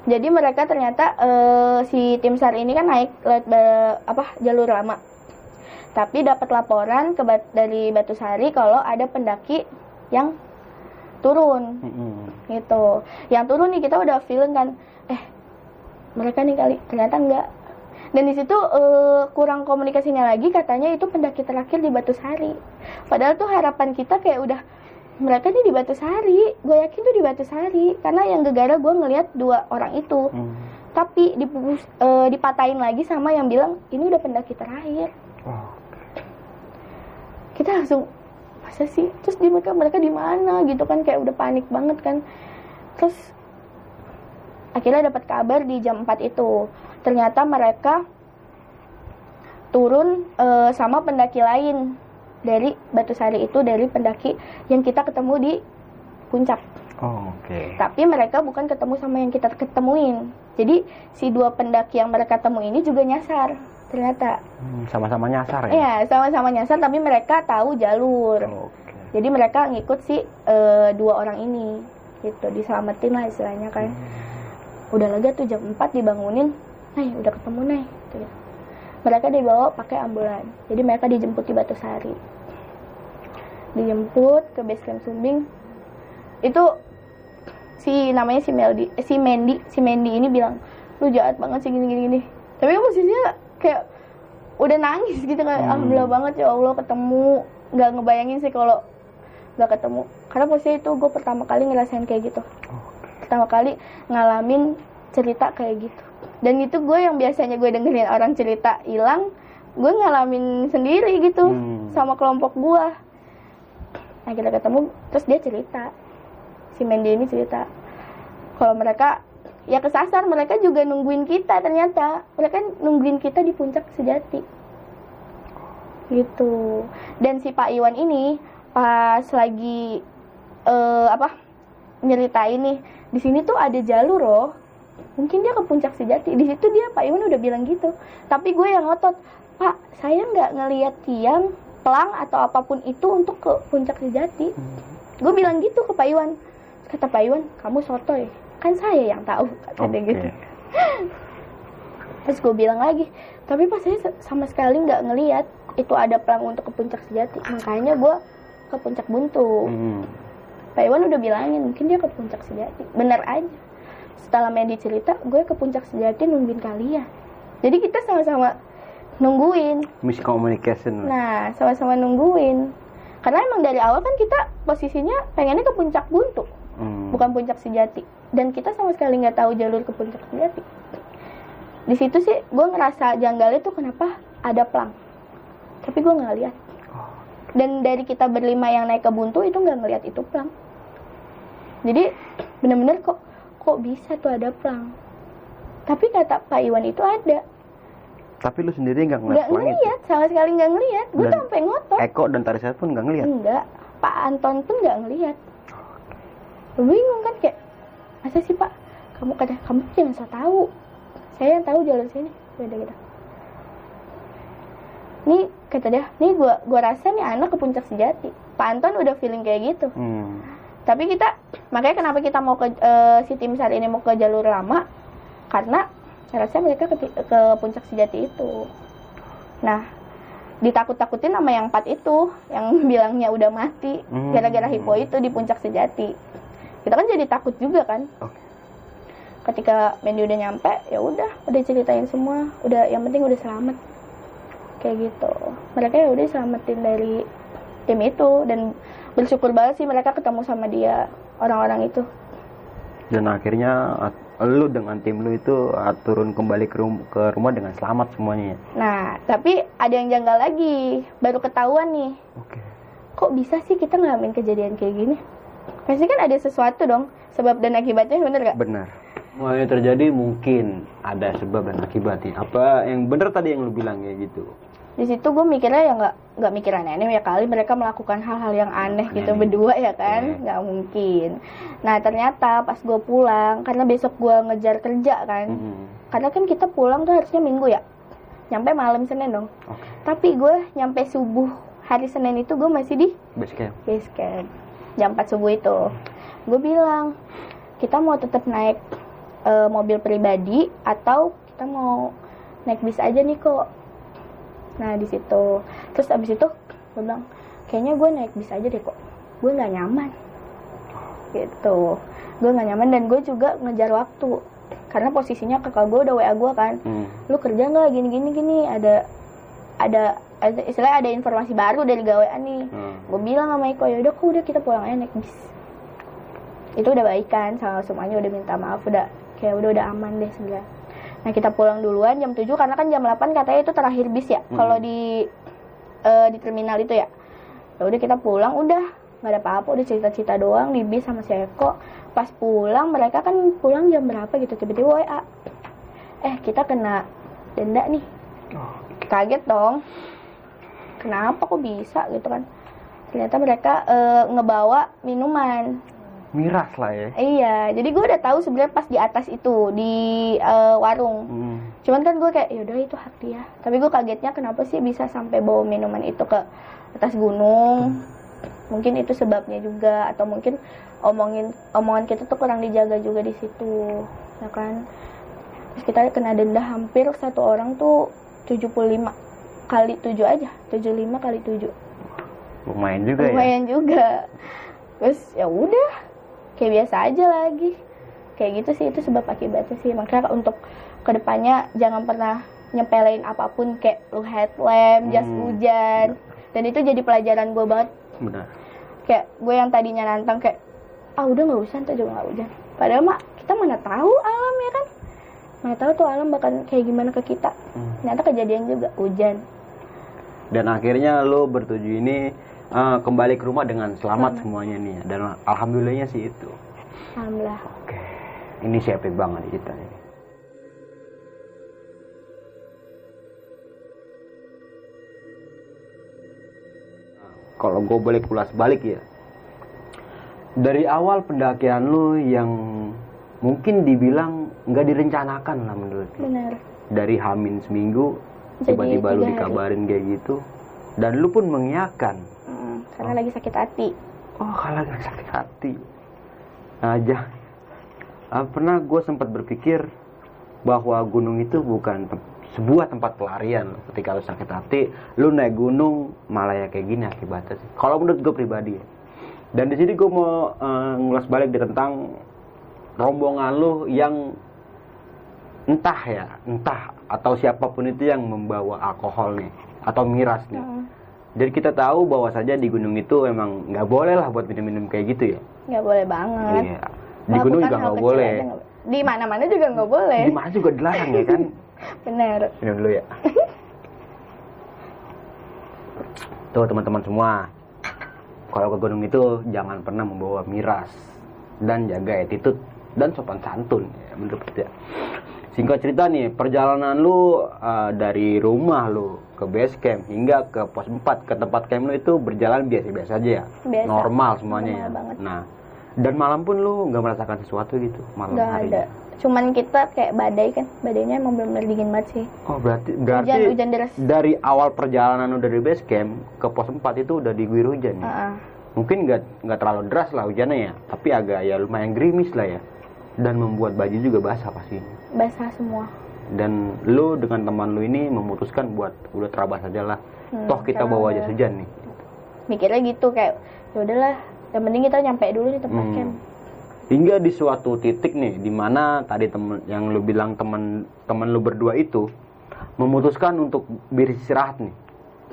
jadi mereka ternyata eh, si tim sar ini kan naik lewat apa jalur lama. Tapi dapat laporan ke Bat- dari Batu Sari kalau ada pendaki yang turun. Mm-mm. gitu. Yang turun nih kita udah feeling kan eh mereka nih kali ternyata enggak. Dan di situ eh, kurang komunikasinya lagi katanya itu pendaki terakhir di Batu Sari. Padahal tuh harapan kita kayak udah mereka nih di Batu Sari gue yakin tuh di Batu Sari karena yang gegara gue ngelihat dua orang itu. Hmm. tapi dipupus, eh, dipatahin lagi sama yang bilang ini udah pendaki terakhir. Oh. kita langsung masa sih? Terus di mereka mereka di mana? Gitu kan kayak udah panik banget kan. Terus akhirnya dapat kabar di jam 4 itu ternyata mereka turun eh, sama pendaki lain dari Batu Sari itu dari pendaki yang kita ketemu di puncak Oh, oke. tapi mereka bukan ketemu sama yang kita ketemuin jadi si dua pendaki yang mereka temu ini juga nyasar ternyata Hmm, sama-sama nyasar ya? Iya, sama-sama nyasar tapi mereka tahu jalur. Oke. Jadi mereka ngikut si eh, dua orang ini gitu, diselamatin lah istilahnya kan. Udah lega tuh jam 4 dibangunin, "Nay, udah ketemu, Nay." Gitu. Mereka dibawa pakai ambulan. Jadi mereka dijemput di Batu Sari. Dijemput ke base camp Sumbing. Itu si namanya si Meldi, eh, si Mendy, si Mendy ini bilang, "Lu jahat banget sih gini-gini gini." Tapi kan posisinya kayak udah nangis gitu kan Hmm. alhamdulillah banget ya Allah ketemu nggak ngebayangin sih kalau nggak ketemu karena posisi itu gue pertama kali ngerasain kayak gitu pertama kali ngalamin cerita kayak gitu dan itu gue yang biasanya gue dengerin orang cerita hilang gue ngalamin sendiri gitu Hmm. sama kelompok gue nah kita ketemu terus dia cerita. Si Mendy ini cerita kalau mereka ya kesasar mereka juga nungguin kita ternyata. Mereka nungguin kita di puncak sejati. Gitu. Dan si Pak Iwan ini pas lagi eh, apa nyeritain nih di sini tuh ada jalur loh mungkin dia ke puncak sejati. Di situ dia Pak Iwan udah bilang gitu. Tapi gue yang ngotot Pak saya nggak ngelihat tiang pelang atau apa pun itu untuk ke puncak sejati gue bilang gitu ke Pak Iwan. Kata Pak Iwan kamu sotoy. Kan saya yang tahu kata Oke. gitu. Terus gue bilang lagi tapi pas saya sama sekali nggak ngelihat itu ada pelang untuk ke puncak sejati makanya gue ke puncak buntu. Hmm. Pak Iwan udah bilangin mungkin dia ke puncak sejati bener aja. Setelah Medi cerita gue ke puncak sejati nungguin kalian. Jadi kita sama-sama nungguin. Miscommunication. nah sama-sama nungguin. Karena emang dari awal kan kita posisinya pengennya ke puncak buntu Hmm. bukan puncak sejati. Dan kita sama sekali nggak tahu jalur ke puncak sejati. Di situ sih gue ngerasa janggal itu kenapa ada pelang tapi gue nggak lihat. Dan dari kita berlima yang naik ke buntu itu nggak ngelihat itu pelang jadi bener-bener kok kok bisa tuh ada pelang tapi kata Pak Iwan itu ada Tapi lu sendiri nggak ngeliat nggak pelang itu? sama sekali nggak ngelihat gue sampai ngotot Eko dan Tarisa pun nggak ngeliat. Enggak, Pak Anton pun nggak ngelihat. Bingung kan kayak, masa sih Pak? Kamu kata kamu jangan so tahu. Saya yang tahu jalur sini. Beda gitu. nih kata dia nih gua gua rasa nih anak ke puncak sejati Pak Anton udah feeling kayak gitu Hmm. tapi kita makanya kenapa kita mau ke eh, si tim sar ini mau ke jalur lama karena rasanya mereka ke, ke puncak sejati itu. Nah ditakut-takutin sama yang empat itu yang bilangnya udah mati Hmm. gara-gara hipo itu di puncak sejati. Kita kan jadi takut juga kan. Oke. ketika Mendy udah nyampe ya udah udah ceritain semua. Udah yang penting udah selamat. Kayak gitu. Mereka ya udah selamatin dari tim itu dan bersyukur banget sih mereka ketemu sama dia orang-orang itu. Dan akhirnya lu dengan tim lu itu uh, turun kembali ke, rum- ke rumah dengan selamat semuanya. ya? nah tapi ada yang janggal lagi baru ketahuan nih Oke. kok bisa sih kita ngalamin kejadian kayak gini pasti kan ada sesuatu dong sebab dan akibatnya bener gak? Benar. Yang terjadi mungkin ada sebab dan akibatnya. Apa yang benar tadi yang lu bilang ya gitu. Di situ gue mikirnya ya nggak nggak mikir aneh-aneh ya kali mereka melakukan hal-hal yang aneh gitu Aneh. berdua ya kan Iya. nggak mungkin nah ternyata pas gue pulang karena besok gue ngejar kerja kan Mm-mm. karena kan kita pulang tuh harusnya minggu ya nyampe malam senin dong Oke. tapi gue nyampe subuh hari senin itu gue masih di Base camp. base camp jam 4 subuh itu gue bilang kita mau tetap naik eh, mobil pribadi atau kita mau naik bis aja nih kok nah di situ. Terus abis itu gue bilang kayaknya gue naik bis aja deh kok. Gue nggak nyaman. Gitu. Gue nggak nyaman dan gue juga ngejar waktu. Karena posisinya kakak gue udah wa gue kan. Hmm. lu kerja nggak? Gini gini gini. Ada ada istilahnya ada informasi baru dari gawean nih. Hmm. gue bilang sama Iko ya udah kok udah kita pulang aja naik bis. Itu udah baik kan sama semuanya udah minta maaf udah kayak udah udah aman deh sebenarnya nah kita pulang duluan jam 7 karena kan jam 8 katanya itu terakhir bis ya Hmm. kalau di eh, di terminal itu ya. Ya udah kita pulang udah nggak ada apa-apa udah cerita-cerita doang di bis sama si Eko. Pas pulang mereka kan pulang jam berapa gitu tiba-tiba WA eh kita kena denda nih. Oh, kaget dong. Kenapa kok bisa gitu kan? Ternyata mereka eh, ngebawa minuman miras lah ya. iya jadi gue udah tahu sebenarnya pas di atas itu di eh, warung. Hmm. cuman kan gue kayak yaudah itu hak dia. Tapi gue kagetnya kenapa sih bisa sampai bawa minuman itu ke atas gunung? Mungkin itu sebabnya juga atau mungkin omongin omongan kita tuh kurang dijaga juga di situ ya kan? Terus kita kena denda hampir satu orang tuh 75 kali 7 aja 75 kali 7 Lumayan juga ya. lumayan juga. Terus ya udah kayak biasa aja lagi. Kayak gitu sih itu sebab akibatnya sih. Makanya untuk ke depannya jangan pernah nyepelein apa pun kayak lu headlamp jas Hmm. hujan. Dan itu jadi pelajaran gue banget. Benar. kayak gue yang tadinya nantang kayak ah udah nggak usah ntar juga nggak hujan. Padahal mak kita mana tahu alam ya kan? Mana tahu tuh alam bakal kayak gimana ke kita. Hmm. ternyata kejadian juga hujan. Dan akhirnya lo bertuju ini uh, kembali ke rumah dengan selamat Selamat. semuanya nih. ya. Dan alhamdulillahnya sih itu. alhamdulillah Oke. Ini sih epic banget kita ini. Kalau gue boleh kulas balik ya, dari awal pendakian lu yang mungkin dibilang nggak direncanakan lah menurut benar Dari Hamin seminggu, tiba-tiba lu hari. dikabarin kayak gitu, dan lu pun mengiyakan. Karena lagi sakit hati Oh, kalau nggak sakit hati. Aja. Ah, pernah gue sempat berpikir bahwa gunung itu bukan tem- sebuah tempat pelarian. Ketika lu sakit hati, lu naik gunung malah ya kayak gini akibatnya sih. Kalau menurut gue pribadi ya. Dan di sini gue mau eh, ngulas balik di tentang rombongan lu yang entah ya, entah atau siapa pun itu yang membawa alkohol nih atau miras nih. Mm, Jadi kita tahu bahwa saja di gunung itu emang nggak boleh lah buat minum-minum kayak gitu ya. nggak boleh banget Iya. Di gunung Melakukan juga nggak boleh. aja di mana-mana juga nggak boleh Di mana juga dilarang ya kan? benar Minum dulu ya. Tuh teman-teman semua. Kalau ke gunung itu jangan pernah membawa miras dan jaga attitude dan sopan santun ya menurut kita. Singkat cerita nih, perjalanan lu uh, dari rumah lu ke base camp hingga ke pos 4 ke tempat camp lu itu berjalan biasa-biasa aja ya. Biasa. Normal semuanya Normal ya. banget. Nah, dan malam pun lu nggak merasakan sesuatu gitu malam nggak hari. ada cuman kita kayak badai kan badainya emang bener-bener dingin banget sih Oh berarti berarti hujan hujan deras dari awal perjalanan udah dari base camp ke pos 4 itu udah diguyur hujan ya? Heeh. Mungkin nggak nggak terlalu deras lah hujannya ya, tapi agak ya lumayan gerimis lah ya. Dan membuat baju juga basah pasti. basah semua Dan lu dengan teman lu ini memutuskan buat udah terabas aja lah. Hmm, Toh kita bawa aja hujan nih. mikirnya gitu kayak ya udahlah yang penting kita nyampe dulu di tempat Hmm. camp Hingga di suatu titik nih, di mana tadi temen yang lu bilang temen temen lu berdua itu memutuskan untuk beristirahat nih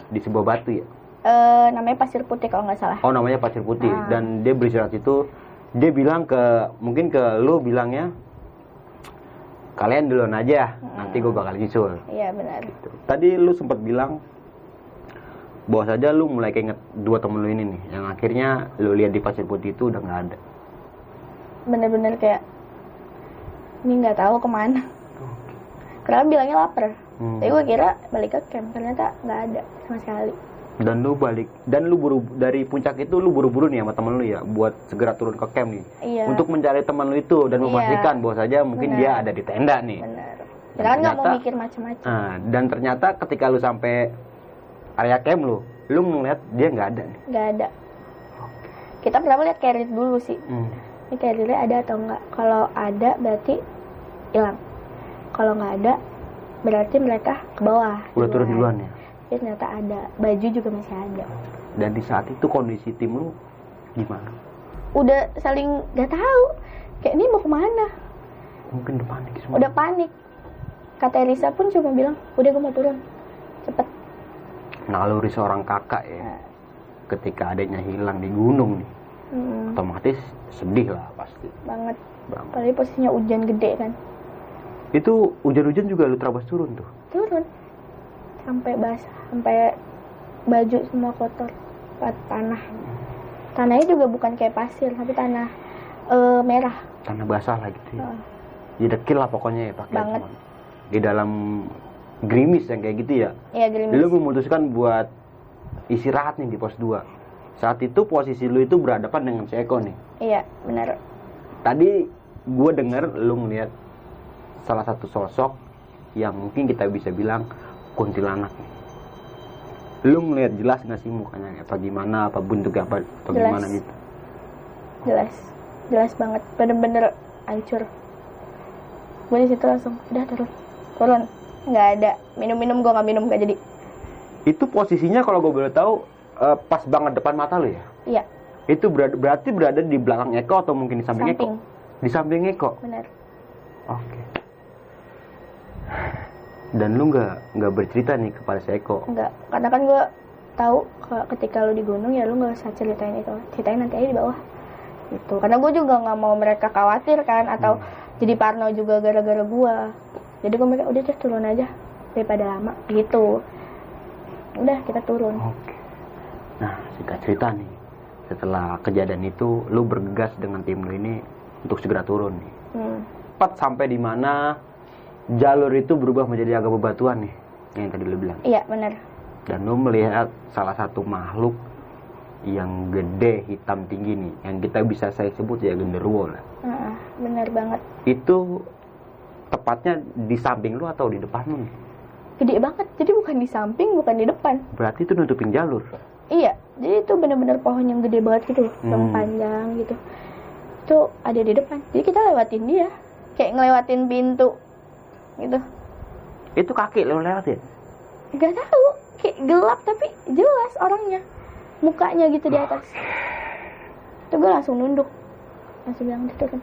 di sebuah batu ya. Eh, namanya pasir putih kalau nggak salah Oh namanya pasir putih Ah. dan dia beristirahat itu dia bilang ke mungkin ke lu bilangnya kalian duluan aja nanti gue bakal nyusul. iya benar. Tadi lu sempat bilang bahwa saja lu mulai keinget dua temen lu ini nih yang akhirnya lu lihat di pasir putih itu udah nggak ada. bener-bener kayak ini nggak tahu ke mana. Karena bilangnya lapar. Hmm. tapi gue kira balik ke camp ternyata nggak ada sama sekali Dan lu balik dan lu buru dari puncak itu lu buru-buru nih sama temen lu ya buat segera turun ke camp nih iya untuk mencari teman lu itu dan Iya. memastikan bahwa saja mungkin Benar. dia ada di tenda nih. benar kita kan nggak mau mikir macam-macam Nah, dan ternyata ketika lu sampai area camp lu, lu ngeliat dia nggak ada nih. nggak ada kita pertama lihat carrier dulu sih Hmm. ini carriernya ada atau enggak kalau ada berarti hilang kalau nggak ada berarti mereka ke bawah Udah turun duluan ya. Tapi ternyata ada baju juga masih ada Dan di saat itu kondisi tim lu gimana? udah saling nggak tahu kayak ini mau ke mana Mungkin udah panik semua. udah panik kata Risa pun cuma bilang udah gue mau turun cepet Naluri seorang kakak ya. Nah, Ketika adiknya hilang di gunung nih, hmm, otomatis sedih lah pasti. banget Bang. apalagi posisinya hujan gede kan Itu hujan-hujan juga lu terabas turun tuh. turun sampai basah sampai baju semua kotor tanah tanahnya juga bukan kayak pasir tapi tanah eh, merah Tanah basah lah gitu ya. Heeh. Jadi dekil lah pokoknya ya pakai Banget. Di dalam gerimis yang kayak gitu ya. Iya gerimis Lu memutuskan buat istirahat nih di pos 2. Saat itu posisi lu itu berhadapan dengan si Eko nih. iya benar Tadi gue denger lu ngeliat salah satu sosok yang mungkin kita bisa bilang kuntilanak nih. Lu ngeliat jelas nggak sih mukanya apa gimana, apa bentuknya apa, atau Jelas. gimana gitu? jelas jelas banget bener-bener hancur gue di situ langsung udah turun turun nggak ada minum-minum gue nggak minum nggak jadi Itu posisinya kalau gue boleh tahu eh, pas banget depan mata lu ya? iya Itu berada, berarti berada di belakang Eko atau mungkin di samping, samping Eko? Di samping Eko. bener Oke. Dan lu nggak nggak bercerita nih kepada si Eko. nggak. Karena kan gue tahu kalau ketika lu di gunung ya lu nggak usah ceritain itu. Ceritain nanti aja di bawah. Gitu. Karena gue juga nggak mau mereka khawatir kan atau jadi parno juga gara-gara gue jadi gue mikir udah deh turun aja daripada lama. Gitu. Udah kita turun. Oke. Nah, singkat cerita nih, setelah kejadian itu, lu bergegas dengan tim lu ini untuk segera turun nih. hmm. Tepat sampai di mana jalur itu berubah menjadi agak bebatuan nih, yang tadi lu bilang. iya bener Dan lu melihat salah satu makhluk yang gede, hitam tinggi nih, yang kita bisa saya sebut ya genderuwo lah. Bener banget Itu tepatnya di samping lu atau di depan lu nih? gede banget jadi bukan di samping bukan di depan Berarti itu nutupin jalur. iya jadi itu bener-bener pohon yang gede banget gitu yang Hmm. panjang gitu itu ada di depan jadi kita lewatin dia kayak ngelewatin pintu gitu Itu kaki lu lewatin. nggak tahu kayak gelap tapi jelas orangnya mukanya gitu di atas itu gue langsung nunduk langsung bilang gitu kan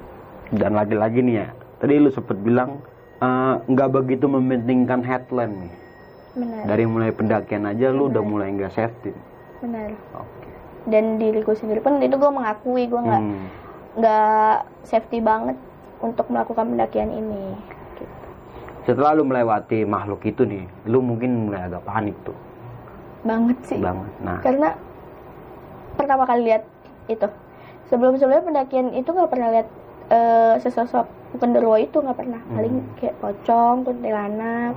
Dan lagi-lagi nih ya, tadi lu sempet bilang eh, nggak begitu mementingkan headline nih. benar Dari mulai pendakian aja lu udah mulai nggak safety. benar Oke. dan diriku sendiri pun itu gue mengakui gue nggak Hmm. nggak safety banget untuk melakukan pendakian ini. Setelah lu melewati makhluk itu nih, lu mungkin mulai agak panik tuh, banget sih. Banget. Nah, karena pertama kali lihat itu. Sebelum sebelumnya pendakian itu nggak pernah lihat eh, sesosok genderuwo itu nggak pernah. Paling Hmm. kayak pocong kuntilanak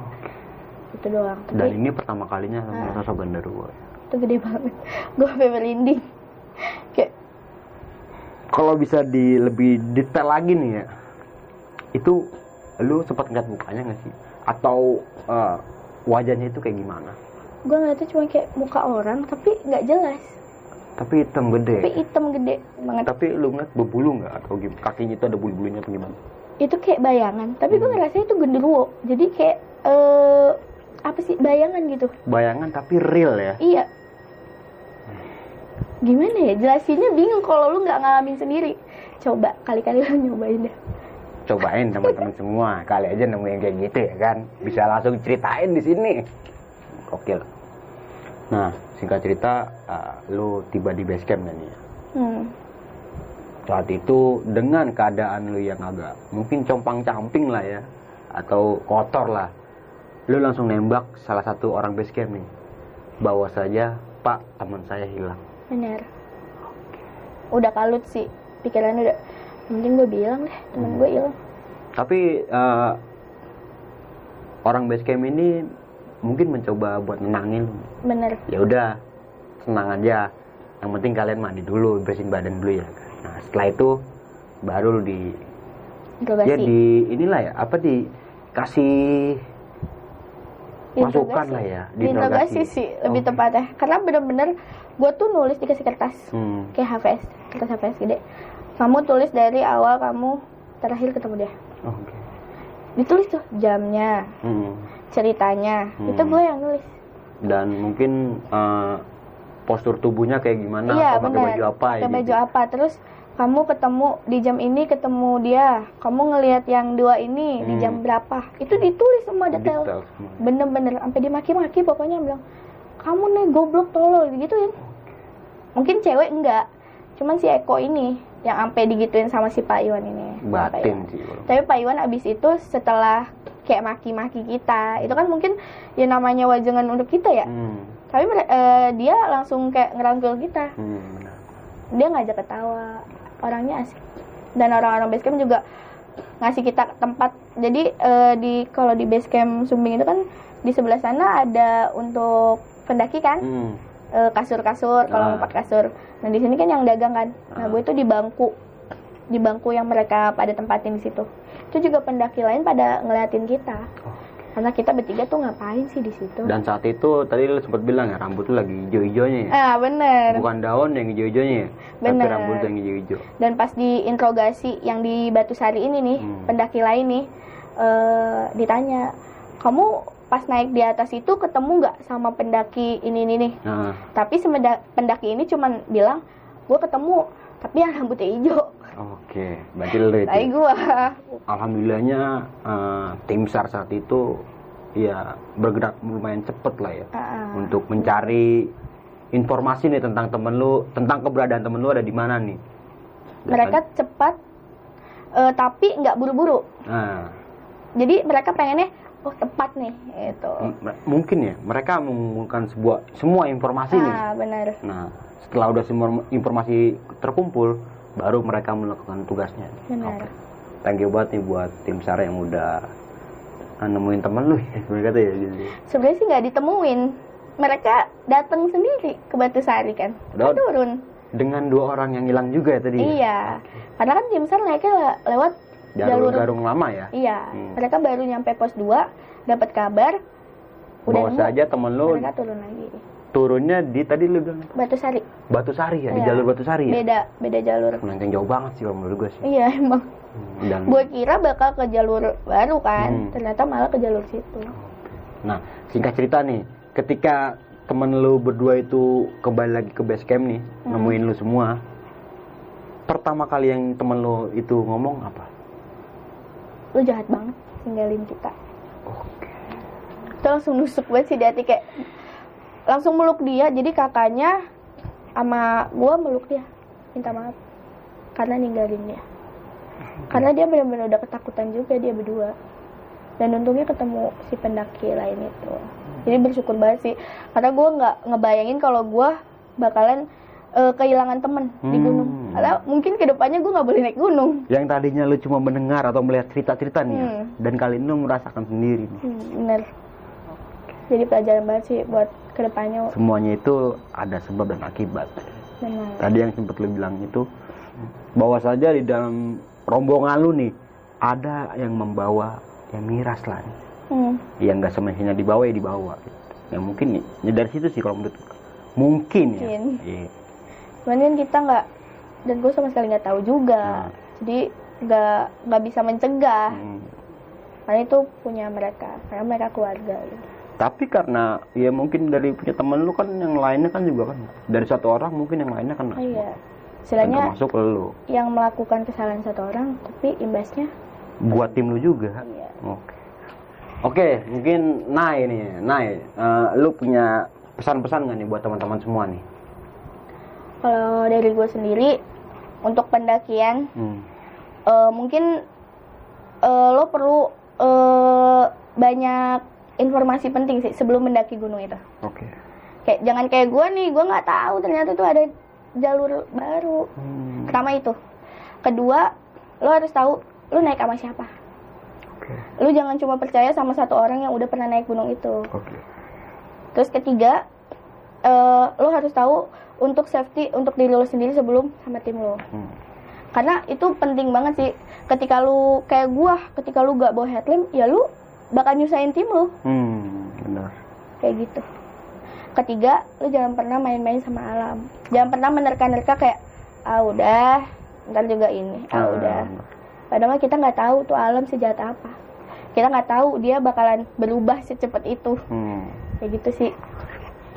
itu doang. Dan tapi ini pertama kalinya sama Ah. sosok genderuwo. itu gede banget. Gue sampai merinding. Kayak Kalau bisa di lebih detail lagi nih ya, itu lu sempat ngeliat mukanya nggak sih? Atau eh, wajahnya itu kayak gimana? Gue ngeliatnya cuma kayak muka orang tapi nggak jelas. Tapi hitam gede. Tapi hitam gede banget. Tapi lu ngeliat berbulu nggak? Atau gimana kakinya itu ada bulu-bulunya atau gimana? Itu kayak bayangan tapi gue Hmm. ngerasa itu genderuwo. Jadi kayak eh apa sih bayangan gitu. Bayangan tapi real ya? Iya. Gimana ya? Jelasinnya bingung kalau lu nggak ngalamin sendiri. Coba kali-kali lu nyobain deh cobain teman-teman semua. Kali aja nemuin kayak gitu ya kan? Bisa langsung ceritain di sini. Oke nah singkat cerita uh, lu tiba di base camp nih ya hmm. saat itu dengan keadaan lu yang agak mungkin compang camping lah ya atau kotor lah lu langsung nembak salah satu orang base camp nih. Bawa saja pak teman saya hilang. Benar. Udah kalut sih pikirannya udah mending gue bilang deh temen Hmm. gue hilang tapi uh, orang base camp ini mungkin mencoba buat nenangin bener. Ya udah senang aja. Yang penting kalian mandi dulu bersihin badan dulu ya. Nah setelah itu baru lu di interogasi ya di inilah ya apa dikasih masukan lah ya di interogasi sih lebih Oke. tepatnya. Karena bener-bener gue tuh nulis dikasih kertas. Hmm. kayak HVS kertas HVS gede kamu tulis dari awal kamu terakhir ketemu dia. Oke. Ditulis tuh jamnya Hmm. ceritanya. Hmm. itu gue yang nulis. Dan mungkin eh, postur tubuhnya kayak gimana? Iya atau pakai baju apa pakai gitu. baju apa? Terus kamu ketemu di jam ini ketemu dia. Kamu ngelihat yang dua ini di Hmm. jam berapa? Itu ditulis semua detail. Detail semua. bener-bener sampai dimaki-maki pokoknya. Bilang kamu nih goblok tolol digituin mungkin cewek enggak cuman si Eko ini yang sampai digituin sama si Pak Iwan ini. Batin sih tapi Pak Iwan abis itu setelah kayak maki-maki kita itu kan mungkin ya namanya wajangan untuk kita ya. Hmm. tapi eh, dia langsung kayak ngerangkul kita. Hmm, benar. dia ngajak ketawa. Orangnya asik. Dan orang-orang basecamp juga ngasih kita tempat. Jadi eh, di kalau di basecamp Sumbing itu kan di sebelah sana ada untuk pendaki kan? Hmm. Eh, kasur-kasur kalau Ah. mau pakai kasur nah di sini kan yang dagang kan nah Ah. gue tuh di bangku di bangku yang mereka pada tempatin di situ itu juga pendaki lain pada ngeliatin kita Oh. karena kita bertiga tuh ngapain sih di situ dan saat itu tadi lu sempat bilang ya rambut lu lagi hijau-hijaunya ya ah bener bukan daun yang hijau-hijaunya ya tapi Bener. rambut yang hijau-hijau dan pas diinterogasi yang di Batu Sari ini nih Hmm. pendaki lain nih eh, ditanya kamu pas naik di atas itu ketemu nggak sama pendaki ini ini nih nah tapi semeda- pendaki ini cuman bilang gue ketemu tapi yang rambutnya hijau. Oke berarti lu itu. Tapi gue alhamdulillahnya eh, tim SAR saat itu ya bergerak lumayan cepet lah ya. Untuk mencari informasi nih tentang temen lu tentang keberadaan temen lu ada di mana nih? Mereka cepat eh, tapi nggak buru-buru. Nah. Jadi mereka pengennya oh tepat nih itu m- mungkin ya mereka mengumpulkan sebuah semua informasi nih. Ah benar. Nah setelah udah semua informasi terkumpul baru mereka melakukan tugasnya. Benar. Oke. thank you banget nih buat tim SAR yang udah ah, nemuin temen lu ya mereka tuh ya gitu. sebenarnya sih nggak ditemuin. Mereka datang sendiri ke Batu Sari kan? Udah- Kan turun. Dengan dua orang yang hilang juga ya tadi iya. Karena kan tim SAR naiknya le- lewat jalur jalur- garung lama ya? Iya Hmm. mereka baru nyampe pos 2 dapat kabar udah bawa saja temen lu. mereka turun lagi. Turunnya di tadi lu bilang? Batu Sari Batu Sari ya di Iya. jalur Batu Sari ya? Beda beda jalur. Melenceng jauh banget sih menurut gue sih. Iya emang. Hmm, dan gue kira bakal ke jalur baru kan Hmm. ternyata malah ke jalur situ. Nah singkat cerita nih ketika temen lu berdua itu kembali lagi ke base camp nih Hmm. nemuin lu semua pertama kali yang temen lu itu ngomong apa lu jahat banget tinggalin kita. Oke. Itu langsung nusuk banget sih di hati kayak langsung meluk dia. Jadi kakaknya sama gua meluk dia. Minta maaf. Karena ninggalin dia. Karena dia benar-benar udah ketakutan juga dia berdua. Dan untungnya ketemu si pendaki lain itu. Jadi bersyukur banget sih. Karena gua nggak ngebayangin kalau gua bakalan eh, kehilangan temen di Hmm. gunung karena mungkin ke depannya gua nggak boleh naik gunung yang tadinya lu cuma mendengar atau melihat cerita-cerita nih ya, Hmm. dan kali ini lu merasakan sendiri nih. hmm, bener jadi pelajaran banget sih buat ke depannya semuanya itu ada sebab dan akibat benar tadi yang sempat lu bilang itu bahwa saja di dalam rombongan lu nih ada yang membawa yang miras lah nih. Hmm. yang nggak semestinya dibawa ya dibawa gitu. ya mungkin ya, ya dari situ sih kalau menurut mungkin, ya Mungkin. Iya. Cuman kan kita nggak dan gue sama sekali nggak tahu juga. Nah. Jadi nggak nggak bisa mencegah. Hmm. Karena itu punya mereka, karena mereka keluarga. Gitu. tapi karena ya mungkin dari punya temen lu kan yang lainnya kan juga kan dari satu orang mungkin yang lainnya kan Oh, iya. dan Istilahnya termasuk lu yang melakukan kesalahan satu orang, tapi imbasnya buat tim lu juga iya. Oke. Oke, mungkin Nai nih, Nai, eh, lu punya pesan-pesan nggak nih buat teman-teman semua nih? Kalau dari gue sendiri untuk pendakian Hmm. eh, mungkin eh, lo perlu eh, banyak informasi penting sih sebelum mendaki gunung itu. Oke. Kayak jangan kayak gue nih, gue nggak tahu ternyata tuh ada jalur baru. Hmm. Pertama itu. Kedua, lo harus tahu lo naik sama siapa. Oke. Lo jangan cuma percaya sama satu orang yang udah pernah naik gunung itu. Oke. Terus ketiga, eh, lo harus tahu untuk safety untuk diri lo sendiri sebelum sama tim lo. Hmm. Karena itu penting banget sih. Ketika lu kayak gua, ketika lu gak bawa headlamp, ya lu bakal nyusahin tim lu. Hmm, benar. Kayak gitu. Ketiga, lu jangan pernah main-main sama alam. Jangan pernah menerka-nerka kayak, ah udah, ntar juga ini, ah udah. Padahal kita nggak tahu tuh alam sejahat apa. Kita nggak tahu dia bakalan berubah secepat itu. Hmm. Kayak gitu sih.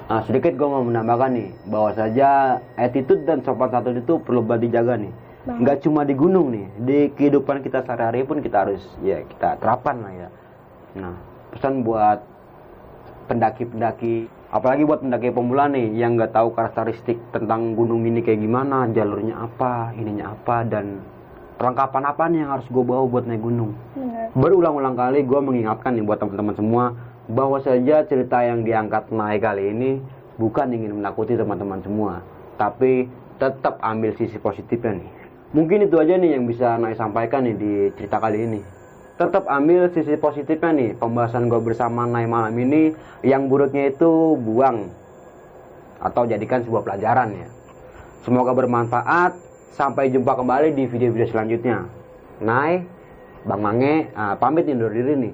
Nah, sedikit gue mau menambahkan nih, bahwa saja attitude dan sopan santun itu perlu banget dijaga nih. Banget. Nggak cuma di gunung nih, di kehidupan kita sehari-hari pun kita harus ya kita terapkan lah ya. Nah, pesan buat pendaki-pendaki, apalagi buat pendaki pemula nih yang nggak tahu karakteristik tentang gunung ini kayak gimana, jalurnya apa, ininya apa, dan perlengkapan apa nih yang harus gue bawa buat naik gunung. Berulang-ulang kali gue mengingatkan nih buat teman-teman semua bahwa saja cerita yang diangkat naik kali ini bukan ingin menakuti teman-teman semua, tapi tetap ambil sisi positifnya nih. Mungkin itu aja nih yang bisa naik sampaikan nih di cerita kali ini. Tetap ambil sisi positifnya nih pembahasan gue bersama Nai malam ini. Yang buruknya itu buang atau jadikan sebuah pelajaran ya. Semoga bermanfaat. Sampai jumpa kembali di video-video selanjutnya. Nai, Bang Mange, ah, pamit undur diri nih.